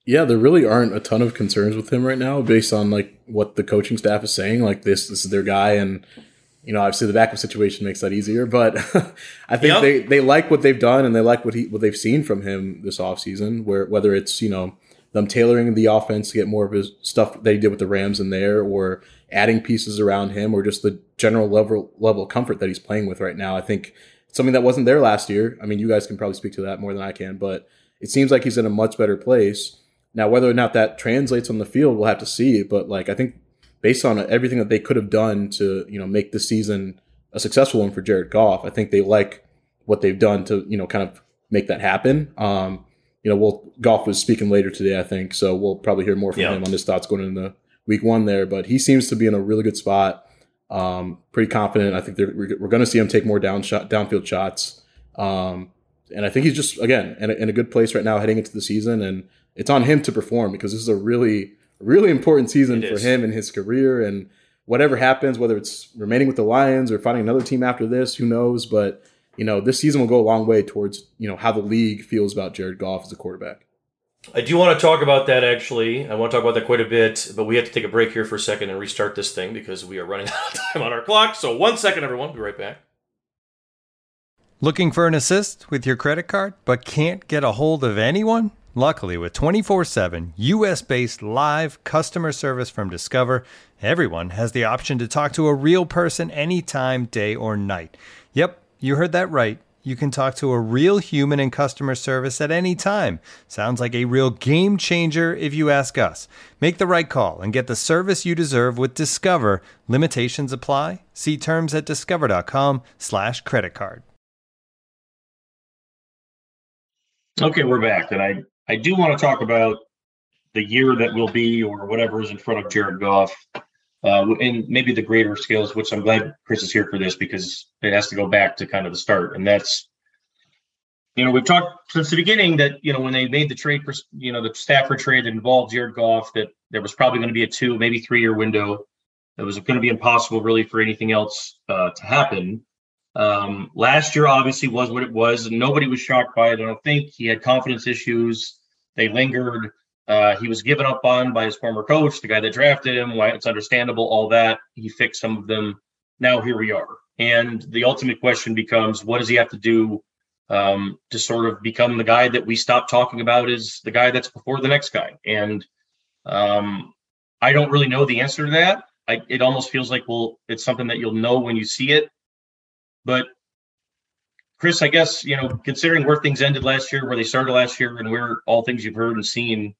Yeah, there really aren't a ton of concerns with him right now, based on like what the coaching staff is saying. Like this, this is their guy, and you know, obviously the backup situation makes that easier. But I think Yep. they, they like what they've done, and they like what he what they've seen from him this offseason, Where whether it's you know them tailoring the offense to get more of his stuff they did with the Rams in there, or adding pieces around him, or just the general level level of comfort that he's playing with right now. I think something that wasn't there last year. I mean, you guys can probably speak to that more than I can, but it seems like he's in a much better place. Now, whether or not that translates on the field, we'll have to see. But like, I think based on everything that they could have done to you know make this season a successful one for Jared Goff, I think they like what they've done to you know kind of make that happen. Um, you know, we'll Goff was speaking later today, I think, so we'll probably hear more from Yeah. him on his thoughts going into week one there. But he seems to be in a really good spot. Um, pretty confident. I think they're, we're, we're going to see him take more down shot, downfield shots. Um, and I think he's just again in a, in a good place right now heading into the season, and it's on him to perform because this is a really really important season It for is. him and his career. And whatever happens, whether it's remaining with the Lions or finding another team after this, who knows? But you know, this season will go a long way towards you know how the league feels about Jared Goff as a quarterback. I do want to talk about that actually. I want to talk about that quite a bit, but we have to take a break here for a second and restart this thing because we are running out of time on our clock. So, one second, everyone. Be right back. Looking for an assist with your credit card but can't get a hold of anyone? Luckily, with 24 7 US based live customer service from Discover, everyone has the option to talk to a real person anytime, day or night. Yep, you heard that right. You can talk to a real human in customer service at any time. Sounds like a real game changer if you ask us. Make the right call and get the service you deserve with Discover. Limitations apply. See terms at discover.com/slash credit card. Okay, we're back, and I I do want to talk about the year that will be, or whatever is in front of Jared Goff, uh, and maybe the greater skills. Which I'm glad Chris is here for this because it has to go back to kind of the start, and that's you know, we've talked since the beginning that you know when they made the trade for you know the Stafford trade that involved Jared Goff that there was probably going to be a two, maybe three year window. It was going to be impossible really for anything else uh, to happen. Um, last year obviously was what it was, and nobody was shocked by it. I don't think he had confidence issues. They lingered. Uh, he was given up on by his former coach, the guy that drafted him. Why it's understandable, all that. He fixed some of them. Now here we are. And the ultimate question becomes what does he have to do um, to sort of become the guy that we stop talking about as the guy that's before the next guy? And um, I don't really know the answer to that. I, it almost feels like, well, it's something that you'll know when you see it. But Chris, I guess, you know, considering where things ended last year, where they started last year, and where all things you've heard and seen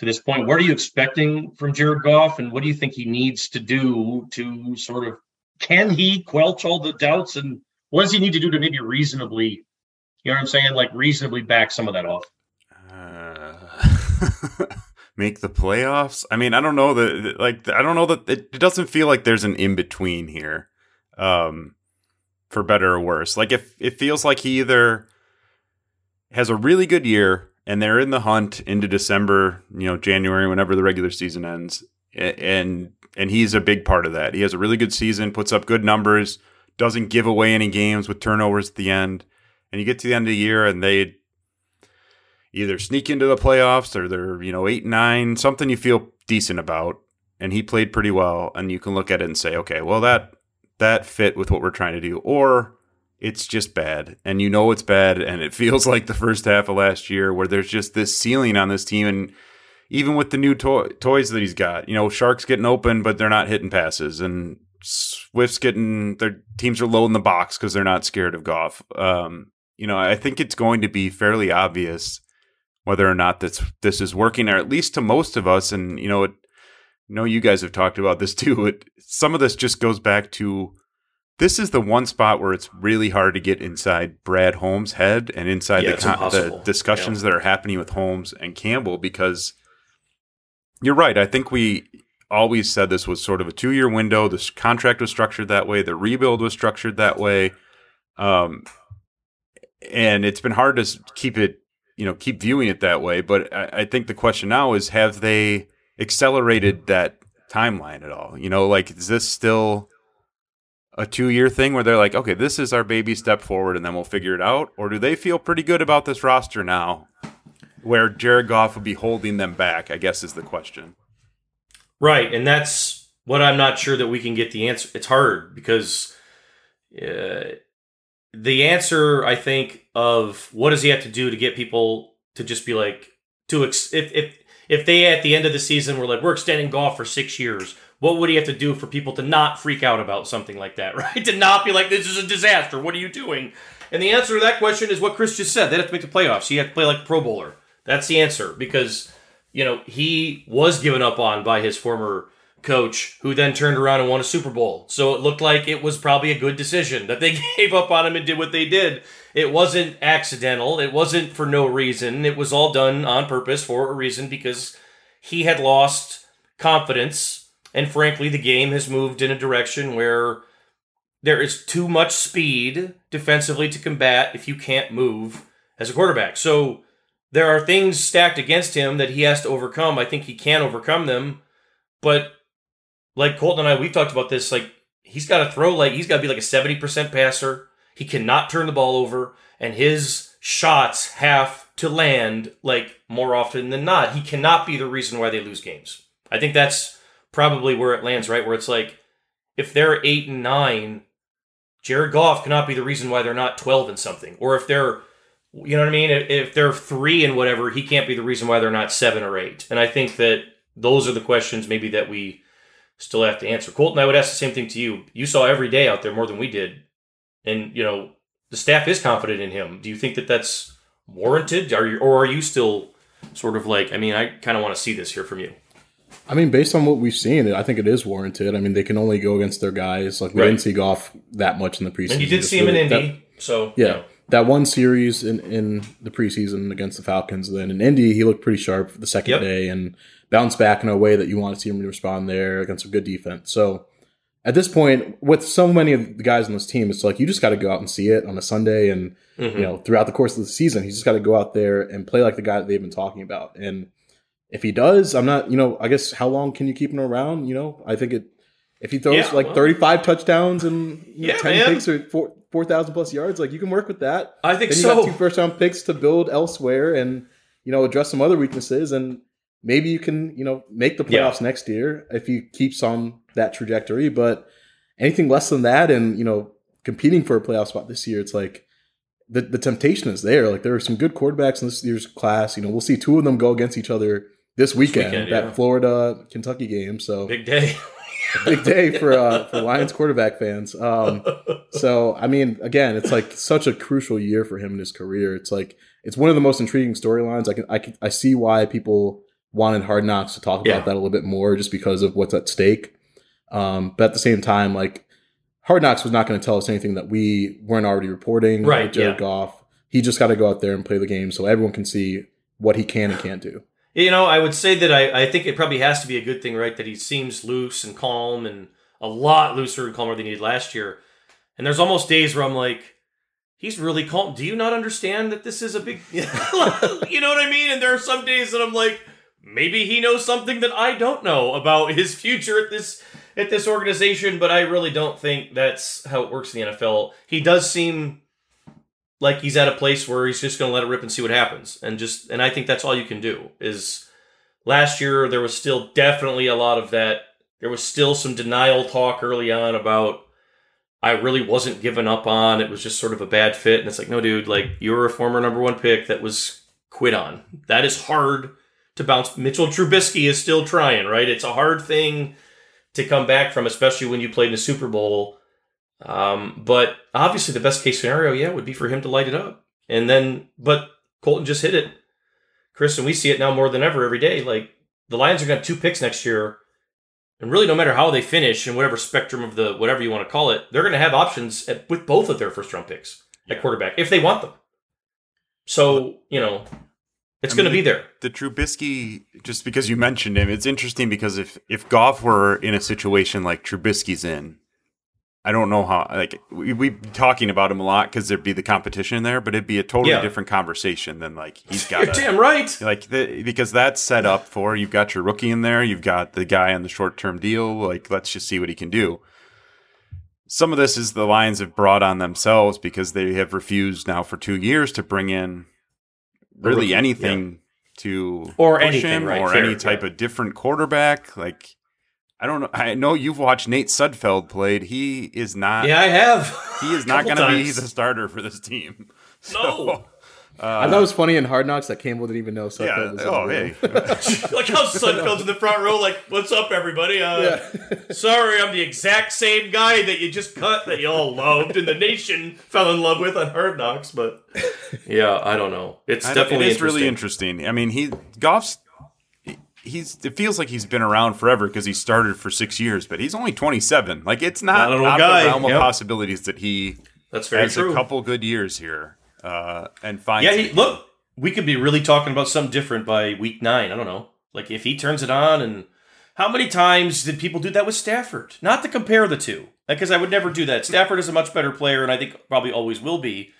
to this point, what are you expecting from Jared Goff? And what do you think he needs to do to sort of can he quelch all the doubts and what does he need to do to maybe reasonably, you know what I'm saying, like reasonably back some of that off? Uh, make the playoffs. I mean, I don't know that. Like, I don't know that it, it doesn't feel like there's an in between here, um, for better or worse. Like, if it feels like he either has a really good year and they're in the hunt into December, you know, January, whenever the regular season ends, and and he's a big part of that. He has a really good season, puts up good numbers, doesn't give away any games with turnovers at the end. And you get to the end of the year and they either sneak into the playoffs or they're, you know, 8 9, something you feel decent about. And he played pretty well and you can look at it and say, "Okay, well that that fit with what we're trying to do." Or it's just bad and you know it's bad and it feels like the first half of last year where there's just this ceiling on this team and even with the new to- toys that he's got, you know, Chark's getting open, but they're not hitting passes, and Swift's getting their teams are low in the box because they're not scared of Goff. Um, you know, I think it's going to be fairly obvious whether or not this this is working, or at least to most of us. And you know, it, I know you guys have talked about this too. It, some of this just goes back to this is the one spot where it's really hard to get inside Brad Holmes' head and inside Yeah, the, con- the discussions that are happening with Holmes and Campbell because you're right. I think we always said this was sort of a two year window. This contract was structured that way. The rebuild was structured that way. Um, and it's been hard to keep it, you know, keep viewing it that way. But I, I think the question now is have they accelerated that timeline at all? You know, like, is this still a two year thing where they're like, okay, this is our baby step forward and then we'll figure it out? Or do they feel pretty good about this roster now where Jared Goff would be holding them back, I guess is the question. Right, and that's what I'm not sure that we can get the answer. It's hard because uh, the answer, I think, of what does he have to do to get people to just be like to ex- if if if they at the end of the season were like we're extending Goff for six years, what would he have to do for people to not freak out about something like that, right? To not be like this is a disaster. What are you doing? And the answer to that question is what Chris just said. They have to make the playoffs. He had to play like a Pro Bowler. That's the answer because you know, he was given up on by his former coach, who then turned around and won a Super Bowl. So it looked like it was probably a good decision that they gave up on him and did what they did. It wasn't accidental, it wasn't for no reason. It was all done on purpose for a reason because he had lost confidence. And frankly, the game has moved in a direction where there is too much speed defensively to combat if you can't move as a quarterback. So there are things stacked against him that he has to overcome. I think he can overcome them, but like Colton and I, we've talked about this. Like he's got to throw like he's got to be like a seventy percent passer. He cannot turn the ball over, and his shots have to land like more often than not. He cannot be the reason why they lose games. I think that's probably where it lands, right? Where it's like if they're eight and nine, Jared Goff cannot be the reason why they're not twelve and something, or if they're you know what I mean? If if they're three and whatever, he can't be the reason why they're not seven or eight. And I think that those are the questions maybe that we still have to answer. Colton, I would ask the same thing to you. You saw every day out there more than we did, and you know the staff is confident in him. Do you think that that's warranted? Are you, or are you still sort of like? I mean, I kind of want to see this here from you. I mean, based on what we've seen, I think it is warranted. I mean, they can only go against their guys. Like we Right. didn't see Goff that much in the preseason. And you did see him in Indy, that- so yeah, you know. that one series in in the preseason against the Falcons. Then in Indy, he looked pretty sharp the second Yep. day and bounced back in a way that you want to see him respond there against a good defense. So at this point, with so many of the guys on this team, it's like you just got to go out and see it on a Sunday, and Mhm. you know throughout the course of the season, he's just got to go out there and play like the guy that they've been talking about. And if he does, I'm not, you know, I guess how long can you keep him around? You know, I think it. If he throws Yeah, like well- 35 touchdowns and you know, Yeah, 10 man. picks or four 4,000 plus yards, like you can work with that. I think Then you so. got two first round picks to build elsewhere and you know address some other weaknesses and maybe you can you know make the Yeah. playoffs next year if he keeps on that trajectory but anything less than that and you know competing for a playoff spot this year it's like the, the temptation is there like there are some good quarterbacks in this year's class you know we'll see two of them go against each other this weekend, weekend, that yeah. Florida Kentucky game so Big day. big day for uh, for Lions quarterback fans um so I mean, again, it's like such a crucial year for him in his career. It's like it's one of the most intriguing storylines. I can I can I see why people wanted Hard Knocks to talk about Yeah. that a little bit more, just because of what's at stake. Um, but at the same time, like Hard Knocks was not going to tell us anything that we weren't already reporting. Right, Jared yeah. Goff. He just got to go out there and play the game so everyone can see what he can and can't do. You know, I would say that I, I think it probably has to be a good thing, right? That he seems loose and calm and a lot looser and calmer than he did last year. And there's almost days where I'm like, he's really calm. Do you not understand that this is a big, you know what I mean? And there are some days that I'm like, maybe he knows something that I don't know about his future at this at this organization, but I really don't think that's how it works in the NFL. He does seem like he's at a place where he's just going to let it rip and see what happens. And just and i think that's all you can do is last year there was still definitely a lot of that there was still some denial talk early on about i really wasn't given up on it was just sort of a bad fit. And it's like no dude like you're a former number one pick that was quit on. That is hard to bounce. Mitchell trubisky is still trying right? It's a hard thing to come back from especially when you played in the super bowl um, but obviously, the best case scenario, yeah, would be for him to light it up. And then, but Colton just hit it, Chris, and we see it now more than ever every day. Like the Lions are going to have two picks next year, and really, no matter how they finish in whatever spectrum of the whatever you want to call it, they're going to have options at, with both of their first round picks at quarterback if they want them. So you know, it's I going to be there. The Trubisky, just because you mentioned him, it's interesting because if if Goff were in a situation like Trubisky's in, I don't know how. Like we we talking about him a lot because there'd be the competition there, but it'd be a totally Yeah. different conversation than like he's got. You're damn right. like the, because that's set up for you've got your rookie in there, you've got the guy on the short term deal. Like let's just see what he can do. Some of this is the Lions have brought on themselves because they have refused now for two years to bring in really anything to Or anything, him right, or fair, any type yeah. of different quarterback. Like I don't know. I know you've watched Nate Sudfeld played. He is not. Yeah, I have. He is not going to be times. the starter for this team. No. I thought it was funny in Hard Knocks that Campbell didn't even know Sudfeld Yeah. was Oh, hey. like how Sudfeld's in the front row, like, what's up, everybody? Uh, Yeah. sorry, I'm the exact same guy that you just cut that you all loved and the nation fell in love with on Hard Knocks, but yeah, I don't know. It's I don't- definitely it is really interesting. interesting. I mean, he Goff's he's it feels like he's been around forever because he started for six years, but he's only twenty seven. Like it's not, Not an old not guy. the realm of Yep. possibilities that he That's very has true. a couple good years here uh, and finds. yeah, he, look, we could be really talking about something different by week nine. I don't know. Like if he turns it on, and how many times did people do that with Stafford? Not to compare the two, because I would never do that. Stafford is a much better player, and I think probably always will be.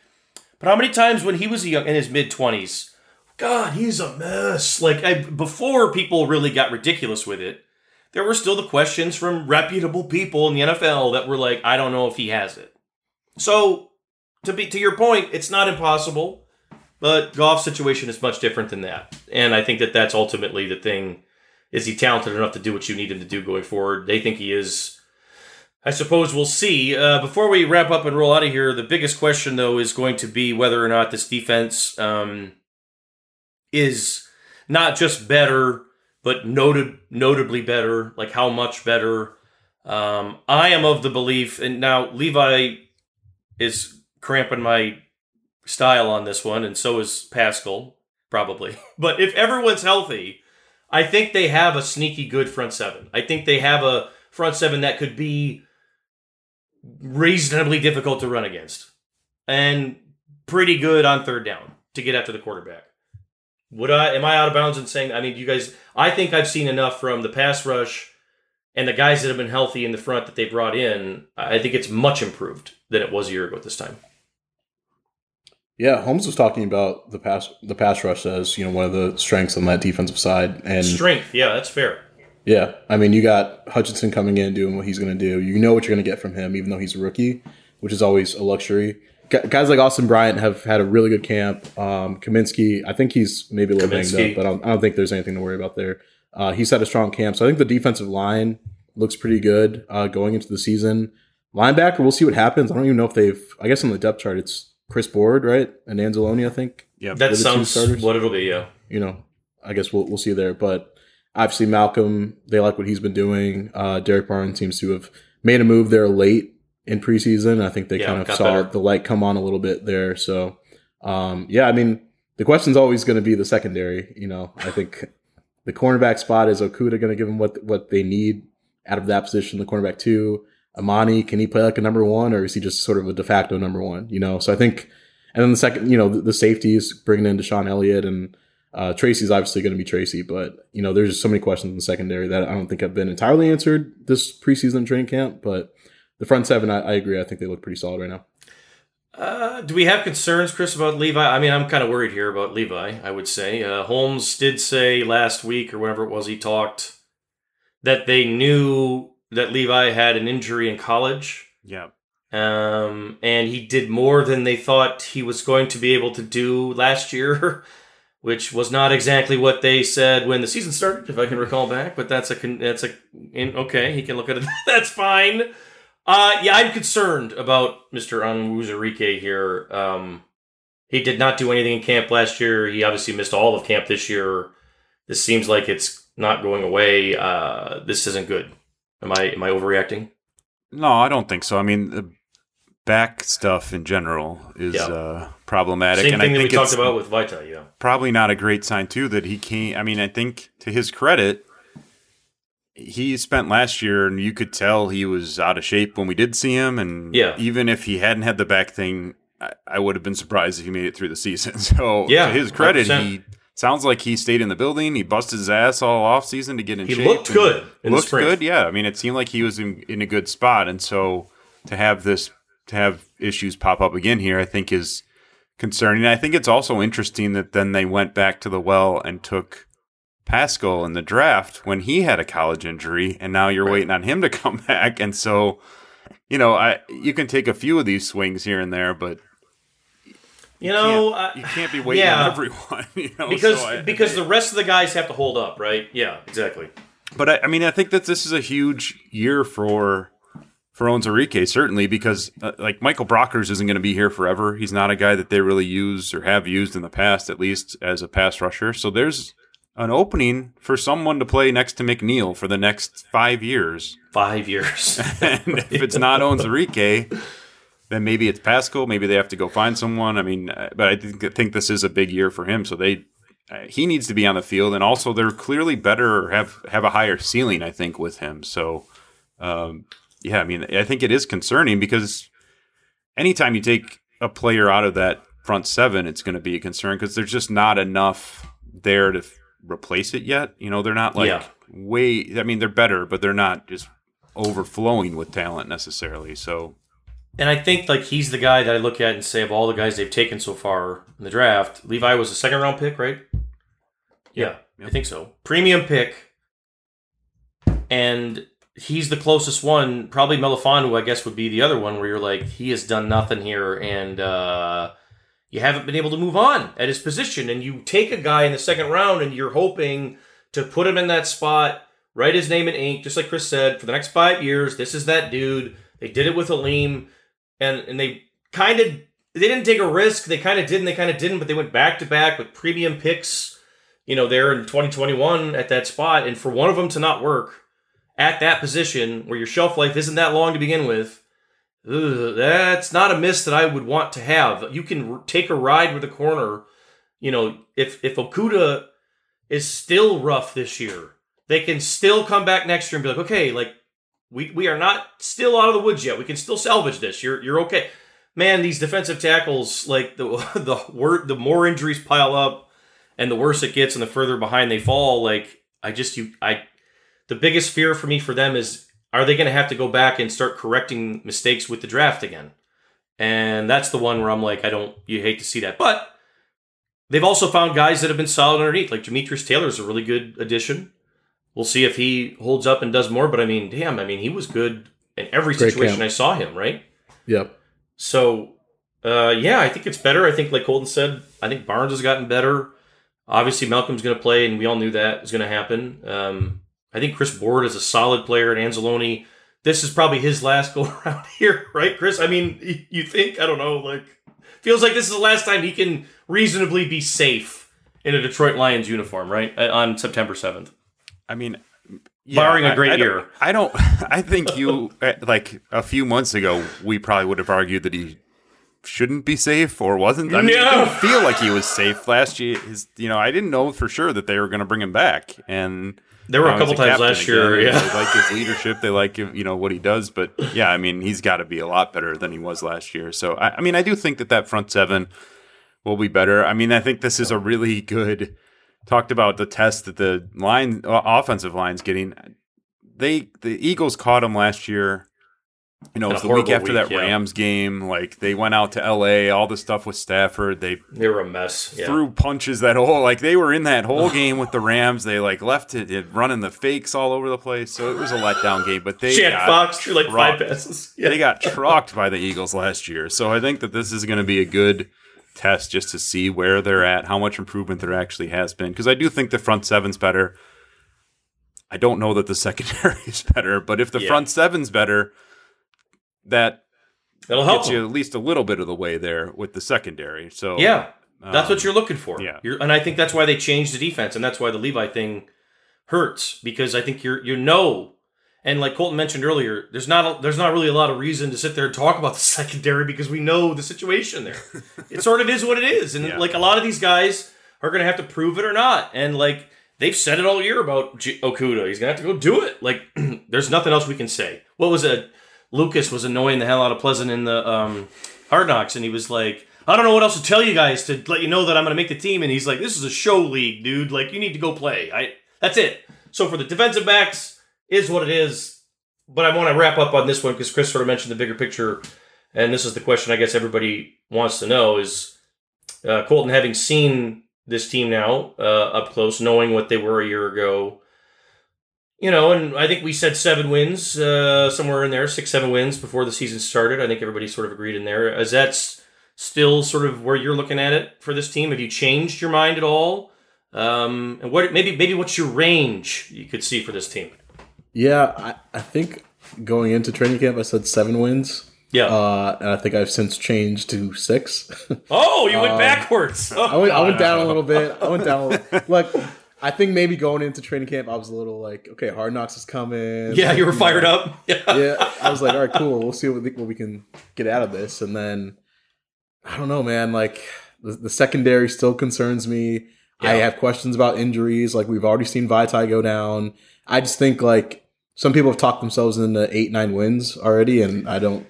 But how many times when he was a young, in his mid twenties, God, he's a mess. Like I, before people really got ridiculous with it, there were still the questions from reputable people in the NFL that were like, I don't know if he has it. So to be to your point, it's not impossible. But Goff's situation is much different than that, and I think that that's ultimately the thing: is he talented enough to do what you need him to do going forward? They think he is. I suppose we'll see. Uh, before we wrap up and roll out of here, the biggest question though is going to be whether or not this defense um, is not just better, but noted notably better. Like how much better? Um, I am of the belief, and now Levi is cramping my style on this one, and so is Paschal, probably. But if everyone's healthy, I think they have a sneaky good front seven. I think they have a front seven that could be reasonably difficult to run against and pretty good on third down to get after the quarterback. Would I am I out of bounds in saying I mean you guys I think I've seen enough from the pass rush and the guys that have been healthy in the front that they brought in, I think it's much improved than it was a year ago at this time. Yeah, Holmes was talking about the pass the pass rush as you know one of the strengths on that defensive side, and Strength, yeah, that's fair. yeah, I mean you got Hutchinson coming in doing what he's going to do. You know what you're going to get from him, even though he's a rookie, which is always a luxury. Gu- Guys like Austin Bryant have had a really good camp. Um, Cominsky, I think he's maybe a little banged up, but I don't, I don't think there's anything to worry about there. Uh, he's had a strong camp, so I think the defensive line looks pretty good uh, going into the season. Linebacker, we'll see what happens. I don't even know if they've. I guess on the depth chart, it's Chris Board, right, and Anzalone, I think Yeah, That sounds what it'll be, yeah. you know, I guess we'll we'll see there. But obviously, Malcolm, they like what he's been doing. Uh, Derrick Barnes seems to have made a move there late in preseason. I think they Yeah, kind of saw better. the light come on a little bit there. So, um, yeah, I mean, the question's always going to be the secondary. You know, I think the cornerback spot is Okudah going to give them what what they need out of that position. The cornerback two, Amani, can he play like a number one, or is he just sort of a de facto number one? You know, so I think, and then the second, you know, the, the safeties bringing in DeShon Elliott and uh, Tracy's obviously going to be Tracy, but you know, there's just so many questions in the secondary that I don't think have been entirely answered this preseason training camp. But the front seven, I, I agree. I think they look pretty solid right now. Uh, do we have concerns, Chris, about Levi? I mean, I'm kind of worried here about Levi, I would say. Uh, Holmes did say last week, or whenever it was he talked, that they knew that Levi had an injury in college. Yeah. Um, and he did more than they thought he was going to be able to do last year, which was not exactly what they said when the season started, if I can recall back. But that's a con- that's a in, okay. He can look at it. that's fine. Uh, yeah, I'm concerned about Mr. Onwuzurike here. Um, he did not do anything in camp last year. He obviously missed all of camp this year. This seems like it's not going away. Uh, this isn't good. Am I am I overreacting? No, I don't think so. I mean, the back stuff in general is Yeah. uh, problematic, Same and thing I that we talked about with Vaitai. Yeah. probably not a great sign too that he can't. I mean, I think to his credit, he spent last year, and you could tell he was out of shape when we did see him, and Yeah. even if he hadn't had the back thing, I, I would have been surprised if he made it through the season. So, Yeah, to his credit, 100%. he sounds like he stayed in the building. He busted his ass all off season to get in shape. He shape. looked good looked good, yeah. I mean, it seemed like he was in, in a good spot, and so to have this to have issues pop up again here, I think is concerning. I think it's also interesting that then they went back to the well and took Paschal in the draft when he had a college injury, and now you're Right. waiting on him to come back. And so, you know, I you can take a few of these swings here and there, but You know, can't- you can't be waiting yeah. on everyone. You know, because so I- because the rest of the guys have to hold up, right? Yeah, exactly. But I, I mean, I think that this is a huge year for for Onwuzurike, certainly because uh, like Michael Brockers isn't going to be here forever. He's not a guy that they really use or have used in the past, at least as a pass rusher. So there's an opening for someone to play next to McNeill for the next five years. Five years. and if it's not Onwuzurike, then maybe it's Paschal. Maybe they have to go find someone. I mean, uh, but I think, think this is a big year for him. So they, uh, he needs to be on the field, and also they're clearly better or have have a higher ceiling. I think with him. So, um, yeah, I mean, I think it is concerning because anytime you take a player out of that front seven, it's going to be a concern because there's just not enough there to replace it yet. You know, they're not like Yeah. way. I mean, they're better, but they're not just overflowing with talent necessarily. So and I think like he's the guy that I look at and say of all the guys they've taken so far in the draft, Levi was a second round pick, right? Yeah, Yeah. I think so. Premium pick, and he's the closest one. Probably Melifonwu, I guess, would be the other one where you're like, he has done nothing here, and uh, you haven't been able to move on at his position. And you take a guy in the second round, and you're hoping to put him in that spot, write his name in ink, just like Chris said, for the next five years. This is that dude. They did it with Alim, and and they kind of they didn't take a risk. They kind of did, and they kind of didn't. But they went back to back with premium picks. You know, there in 2021 at that spot, and for one of them to not work at that position where your shelf life isn't that long to begin with, that's not a miss that I would want to have. You can r- take a ride with a corner. You know, if if Okudah is still rough this year, they can still come back next year and be like, okay, like we we are not still out of the woods yet. We can still salvage this. You're you're okay. Man, these defensive tackles, like the the wor- the more injuries pile up and the worse it gets and the further behind they fall, like I just you I the biggest fear for me for them is are they going to have to go back and start correcting mistakes with the draft again? And that's the one where I'm like, I don't, you hate to see that. But they've also found guys that have been solid underneath. Like Demetrius Taylor's a really good addition. We'll see if he holds up and does more. But I mean, damn, I mean, he was good in every Great situation camp. I saw him, right? Yep. So, uh, yeah, I think it's better. I think, like Colton said, I think Barnes has gotten better. Obviously, Malcolm's going to play, and we all knew that was going to happen. Um, I think Chris Board is a solid player, and Anzalone. This is probably his last go around here, right, Chris? I mean, you think? I don't know. Like, feels like this is the last time he can reasonably be safe in a Detroit Lions uniform, right? Uh, On September seventh. I mean, Barring a great I don't- year. I don't. I think you uh, like a few months ago, we probably would have argued that he shouldn't be safe or wasn't. I mean, No. didn't feel like he was safe last year. His, you know, I didn't know for sure that they were going to bring him back, and There were a couple times last year, again, and yeah. They like his leadership. They like you know what he does, but yeah, I mean, he's got to be a lot better than he was last year. So, I, I mean, I do think that that front seven will be better. I mean, I think this is a really good. Talked about the test that the line offensive line's getting. They the Eagles caught him last year. You know, In it was the week horrible after that yeah. Rams game. Like they went out to L.A. All the stuff with Stafford. They They were a mess. Yeah. threw punches that whole like they were in that whole game with the Rams. They like left it, it running the fakes all over the place. So it was a letdown game. But they Chad got Fox threw like five passes. Yeah. They got trucked by the Eagles last year. So I think that this is going to be a good test just to see where they're at, how much improvement there actually has been. Because I do think the front seven's better. I don't know that the secondary is better, but if the Yeah. front seven's better, that That'll help. you at least a little bit of the way there with the secondary. So Yeah, that's um, what you're looking for. yeah. You're, and I think that's why they changed the defense, and that's why the Levi thing hurts because I think you're you know, and like Colton mentioned earlier, there's not a, there's not really a lot of reason to sit there and talk about the secondary because we know the situation there. it sort of is what it is, and Yeah. like a lot of these guys are going to have to prove it or not, and like. They've said it all year about G- Okudah. He's gonna have to go do it. Like, there's nothing else we can say. What was it? Lucas was annoying the hell out of Pleasant in the um, Hard Knocks, and he was like, I don't know what else to tell you guys to let you know that I'm going to make the team. And he's like, this is a show league, dude. Like, you need to go play. I That's it. So for the defensive backs, is what it is. But I want to wrap up on this one because Chris sort of mentioned the bigger picture. And this is the question I guess everybody wants to know is uh, Colton, having seen this team now uh, up close, knowing what they were a year ago, you know, and I think we said seven wins, uh, somewhere in there, six, seven wins before the season started. I think everybody sort of agreed in there. Is that still sort of where you're looking at it for this team? Have you changed your mind at all? Um, and what maybe maybe what's your range you could see for this team? Yeah, I, I think going into training camp, I said seven wins. Yeah. Uh, and I think I've since changed to six. oh, you went backwards. Oh, I went, I went down a little bit. I went down. A little, look, I think maybe going into training camp, I was a little like, okay, Hard Knocks is coming. Yeah, you were fired up. Yeah. yeah, I was like, all right, cool. We'll see what we, what we can get out of this. And then I don't know, man. Like the, the secondary still concerns me. I have questions about injuries. Like we've already seen Vaitai go down. I just think like some people have talked themselves into eight, nine wins already, and I don't.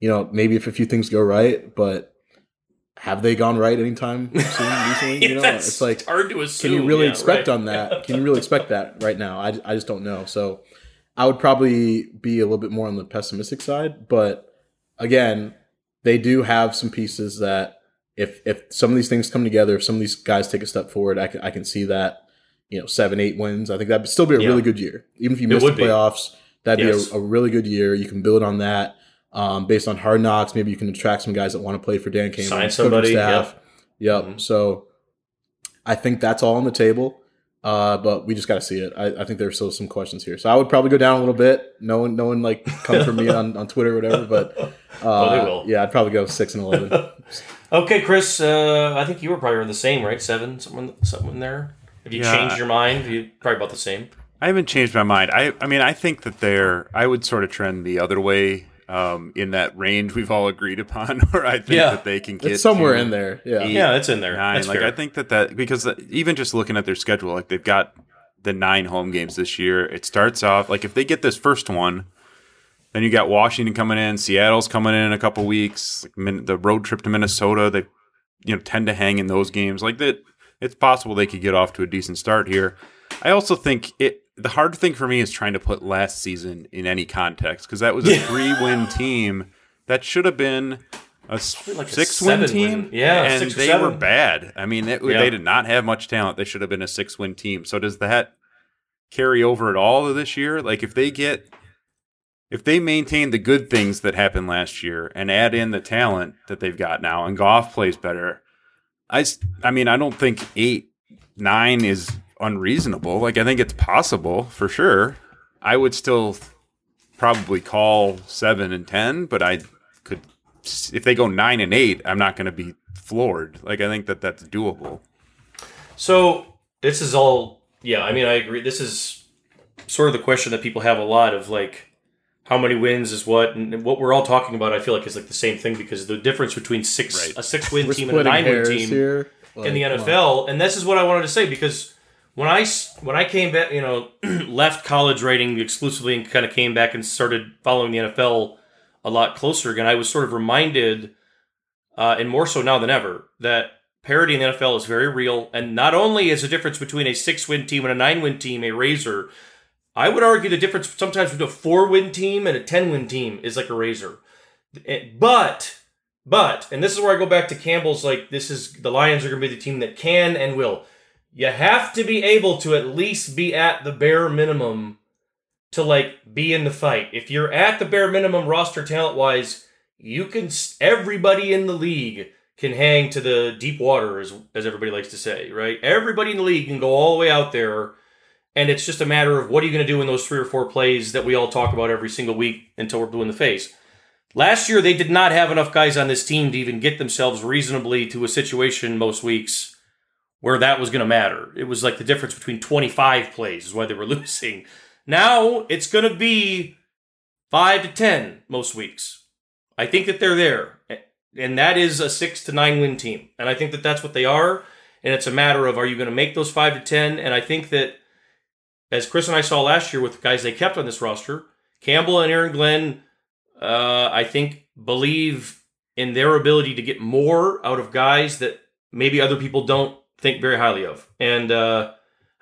You know, maybe if a few things go right, but have they gone right anytime soon recently? You know, it's like hard to assume. can you really Yeah, expect right. on that? Can you really expect that right now? I, I just don't know. So I would probably be a little bit more on the pessimistic side. But again, they do have some pieces that if if some of these things come together, if some of these guys take a step forward, I can, I can see that. You know, seven, eight wins. I think that'd still be a Yeah. really good year. Even if you miss the would be. playoffs, that'd Yes. be a, a really good year. You can build on that. Um, based on hard knocks, maybe you can attract some guys that want to play for Dan Campbell, Sign coaching somebody, staff. Yep. Mhm. So I think that's all on the table. Uh, but we just got to see it. I, I think there's still some questions here. So I would probably go down a little bit. No one, no one like come for me on, on Twitter or whatever. But uh, Oh, they will. Yeah, I'd probably go six and eleven. Okay, Chris. Uh, I think you were probably the same, right? Seven, someone, someone there. Have you Yeah. changed your mind? You probably about the same. I haven't changed my mind. I I mean I think that they're I would sort of trend the other way um, in that range we've all agreed upon, where I think Yeah. that they can get it's somewhere to in there. Yeah. eight, Yeah, it's in there. Nine. That's like fair. I think that that because even just looking at their schedule, like they've got the nine home games this year. It starts off like if they get this first one, then you got Washington coming in, Seattle's coming in in a couple weeks. Like the road trip to Minnesota, they you know tend to hang in those games. Like that, it's possible they could get off to a decent start here. I also think it the hard thing for me is trying to put last season in any context because that was a three win team that should have been a like a six win team. win. Yeah, and they seven. were bad. I mean, it, Yeah. they did not have much talent. They should have been a six win team. So does that carry over at all this year? Like if they get if they maintain the good things that happened last year and add in the talent that they've got now and Goff plays better, I I mean, I don't think eight, nine is unreasonable. Like, I think it's possible for sure. I would still probably call seven and 10, but I could, if they go nine and eight, I'm not going to be floored. Like, I think that that's doable. So this is all, yeah. I mean, I agree. This is sort of the question that people have a lot of like, how many wins is what, and what we're all talking about. I feel like is like the same thing because the difference between six Right. a six win team and a nine win team here. in the Like, come on. NFL, and this is what I wanted to say because when I when I came back, you know, left college writing exclusively and kind of came back and started following the NFL a lot closer again, I was sort of reminded, uh, and more so now than ever, that parity in the NFL is very real, and not only is the difference between a six win team and a nine win team a razor. I would argue the difference sometimes between a four win team and a ten win team is like a razor. Eh, But but, and this is where I go back to Campbell's like, this is the Lions are going to be the team that can and will. You have to be able to at least be at the bare minimum to like be in the fight. If you're at the bare minimum roster talent wise, you can, everybody in the league can hang to the deep water, as, as everybody likes to say, right? Everybody in the league can go all the way out there. And it's just a matter of what are you going to do in those three or four plays that we all talk about every single week until we're blue in the face. Last year, they did not have enough guys on this team to even get themselves reasonably to a situation most weeks where that was going to matter. It was like the difference between 25 plays is why they were losing. Now it's going to be 5 to 10 most weeks. I think that they're there. And that is a 6 to 9 win team. And I think that that's what they are. And it's a matter of are you going to make those 5 to 10? And I think that as Chris and I saw last year with the guys they kept on this roster, Campbell and Aaron Glenn uh, I think believe in their ability to get more out of guys that maybe other people don't think very highly of, and uh,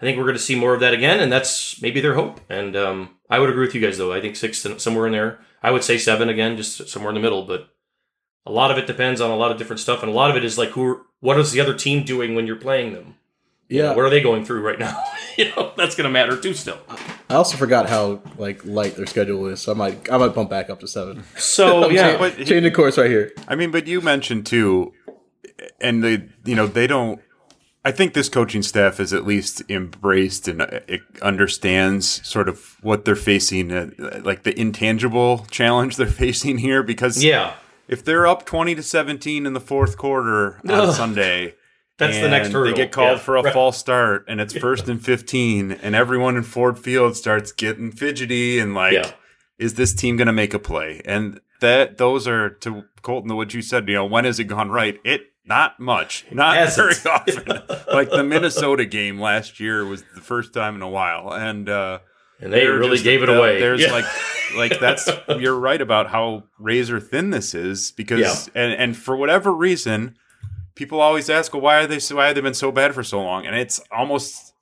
I think we're going to see more of that again, and that's maybe their hope. And um, I would agree with you guys though. I think six somewhere in there. I would say seven again, just somewhere in the middle. But a lot of it depends on a lot of different stuff, and a lot of it is like who, what is the other team doing when you're playing them? Yeah, what are they going through right now? you know, that's going to matter too. Still, I also forgot how like light their schedule is, so I might I might bump back up to seven. so I'm yeah, cha- but- changing course right here. I mean, but you mentioned too, and they, you know, they don't. I think this coaching staff has at least embraced and uh, understands sort of what they're facing, uh, like the intangible challenge they're facing here. Because yeah, if they're up twenty to seventeen in the fourth quarter on Ugh. Sunday, That's the next hurdle. They get called Yeah. for a Right. false start, and it's first and fifteen, and everyone in Ford Field starts getting fidgety and like, Yeah. is this team going to make a play? And that those are to Colton, the what you said. You know, when has it gone right? It not much, not very Hasn't. often. like the Minnesota game last year was the first time in a while, and uh, and they really just- gave it away. There's Yeah. like, like that's you're right about how razor thin this is because, and and for whatever reason, people always ask, well, why are they so, why have they been so bad for so long? And it's almost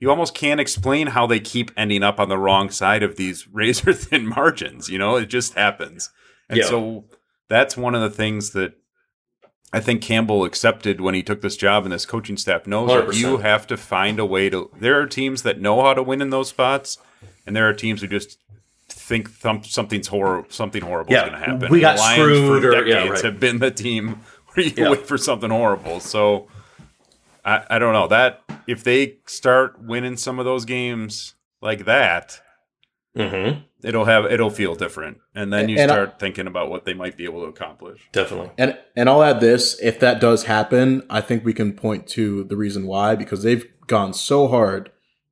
you almost can't explain how they keep ending up on the wrong side of these razor thin margins. You know, it just happens, and Yeah. so that's one of the things that. I think Campbell accepted when he took this job and this coaching staff knows 100%. you have to find a way to. There are teams that know how to win in those spots, and there are teams who just think thum- something's horrible. Something horrible Yeah, is going to happen. we got Lions screwed for or- yeah, decades right. have been the team where you Yeah. wait for something horrible. So I, I don't know that if they start winning some of those games like that, Mhm. it'll have it'll feel different, and then you And I- start thinking about what they might be able to accomplish. definitely. And and I'll add this: if that does happen, I think we can point to the reason why because they've gone so hard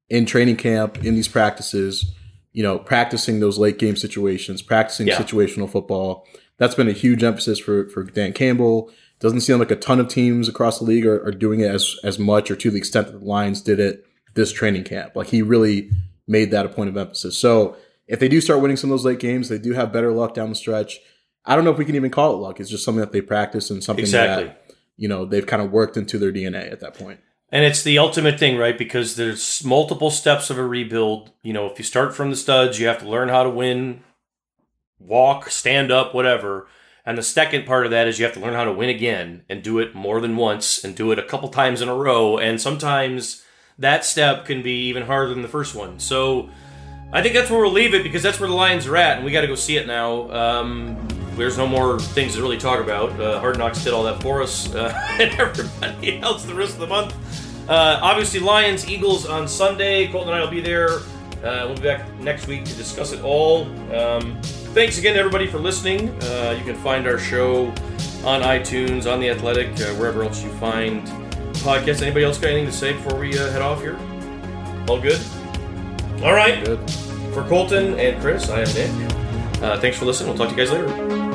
in training camp in these practices. You know, practicing those late game situations, practicing Yeah. situational football. That's been a huge emphasis for for Dan Campbell. Doesn't seem like a ton of teams across the league are, are doing it as as much or to the extent that the Lions did it this training camp. Like he really made that a point of emphasis. So if they do start winning some of those late games, they do have better luck down the stretch. I don't know if we can even call it luck. It's just something that they practice and something Exactly. that you know they've kind of worked into their DNA at that point. And it's the ultimate thing, right? Because there's multiple steps of a rebuild. You know, if you start from the studs, you have to learn how to win, walk, stand up, whatever. And the second part of that is you have to learn how to win again and do it more than once and do it a couple times in a row. And sometimes that step can be even harder than the first one. So I think that's where we'll leave it because that's where the Lions are at, and we got to go see it now. Um, there's no more things to really talk about. Uh, Hard Knocks did all that for us, uh, and everybody else the rest of the month. Uh, obviously, Lions, Eagles on Sunday. Colton and I will be there. Uh, we'll be back next week to discuss it all. Um, thanks again everybody for listening. Uh, you can find our show on iTunes, on The Athletic, uh, wherever else you find podcasts. Anybody else got anything to say before we uh, head off here? All good? All right. Good. For Colton and Chris, I am Nick. Uh, thanks for listening. We'll talk to you guys later.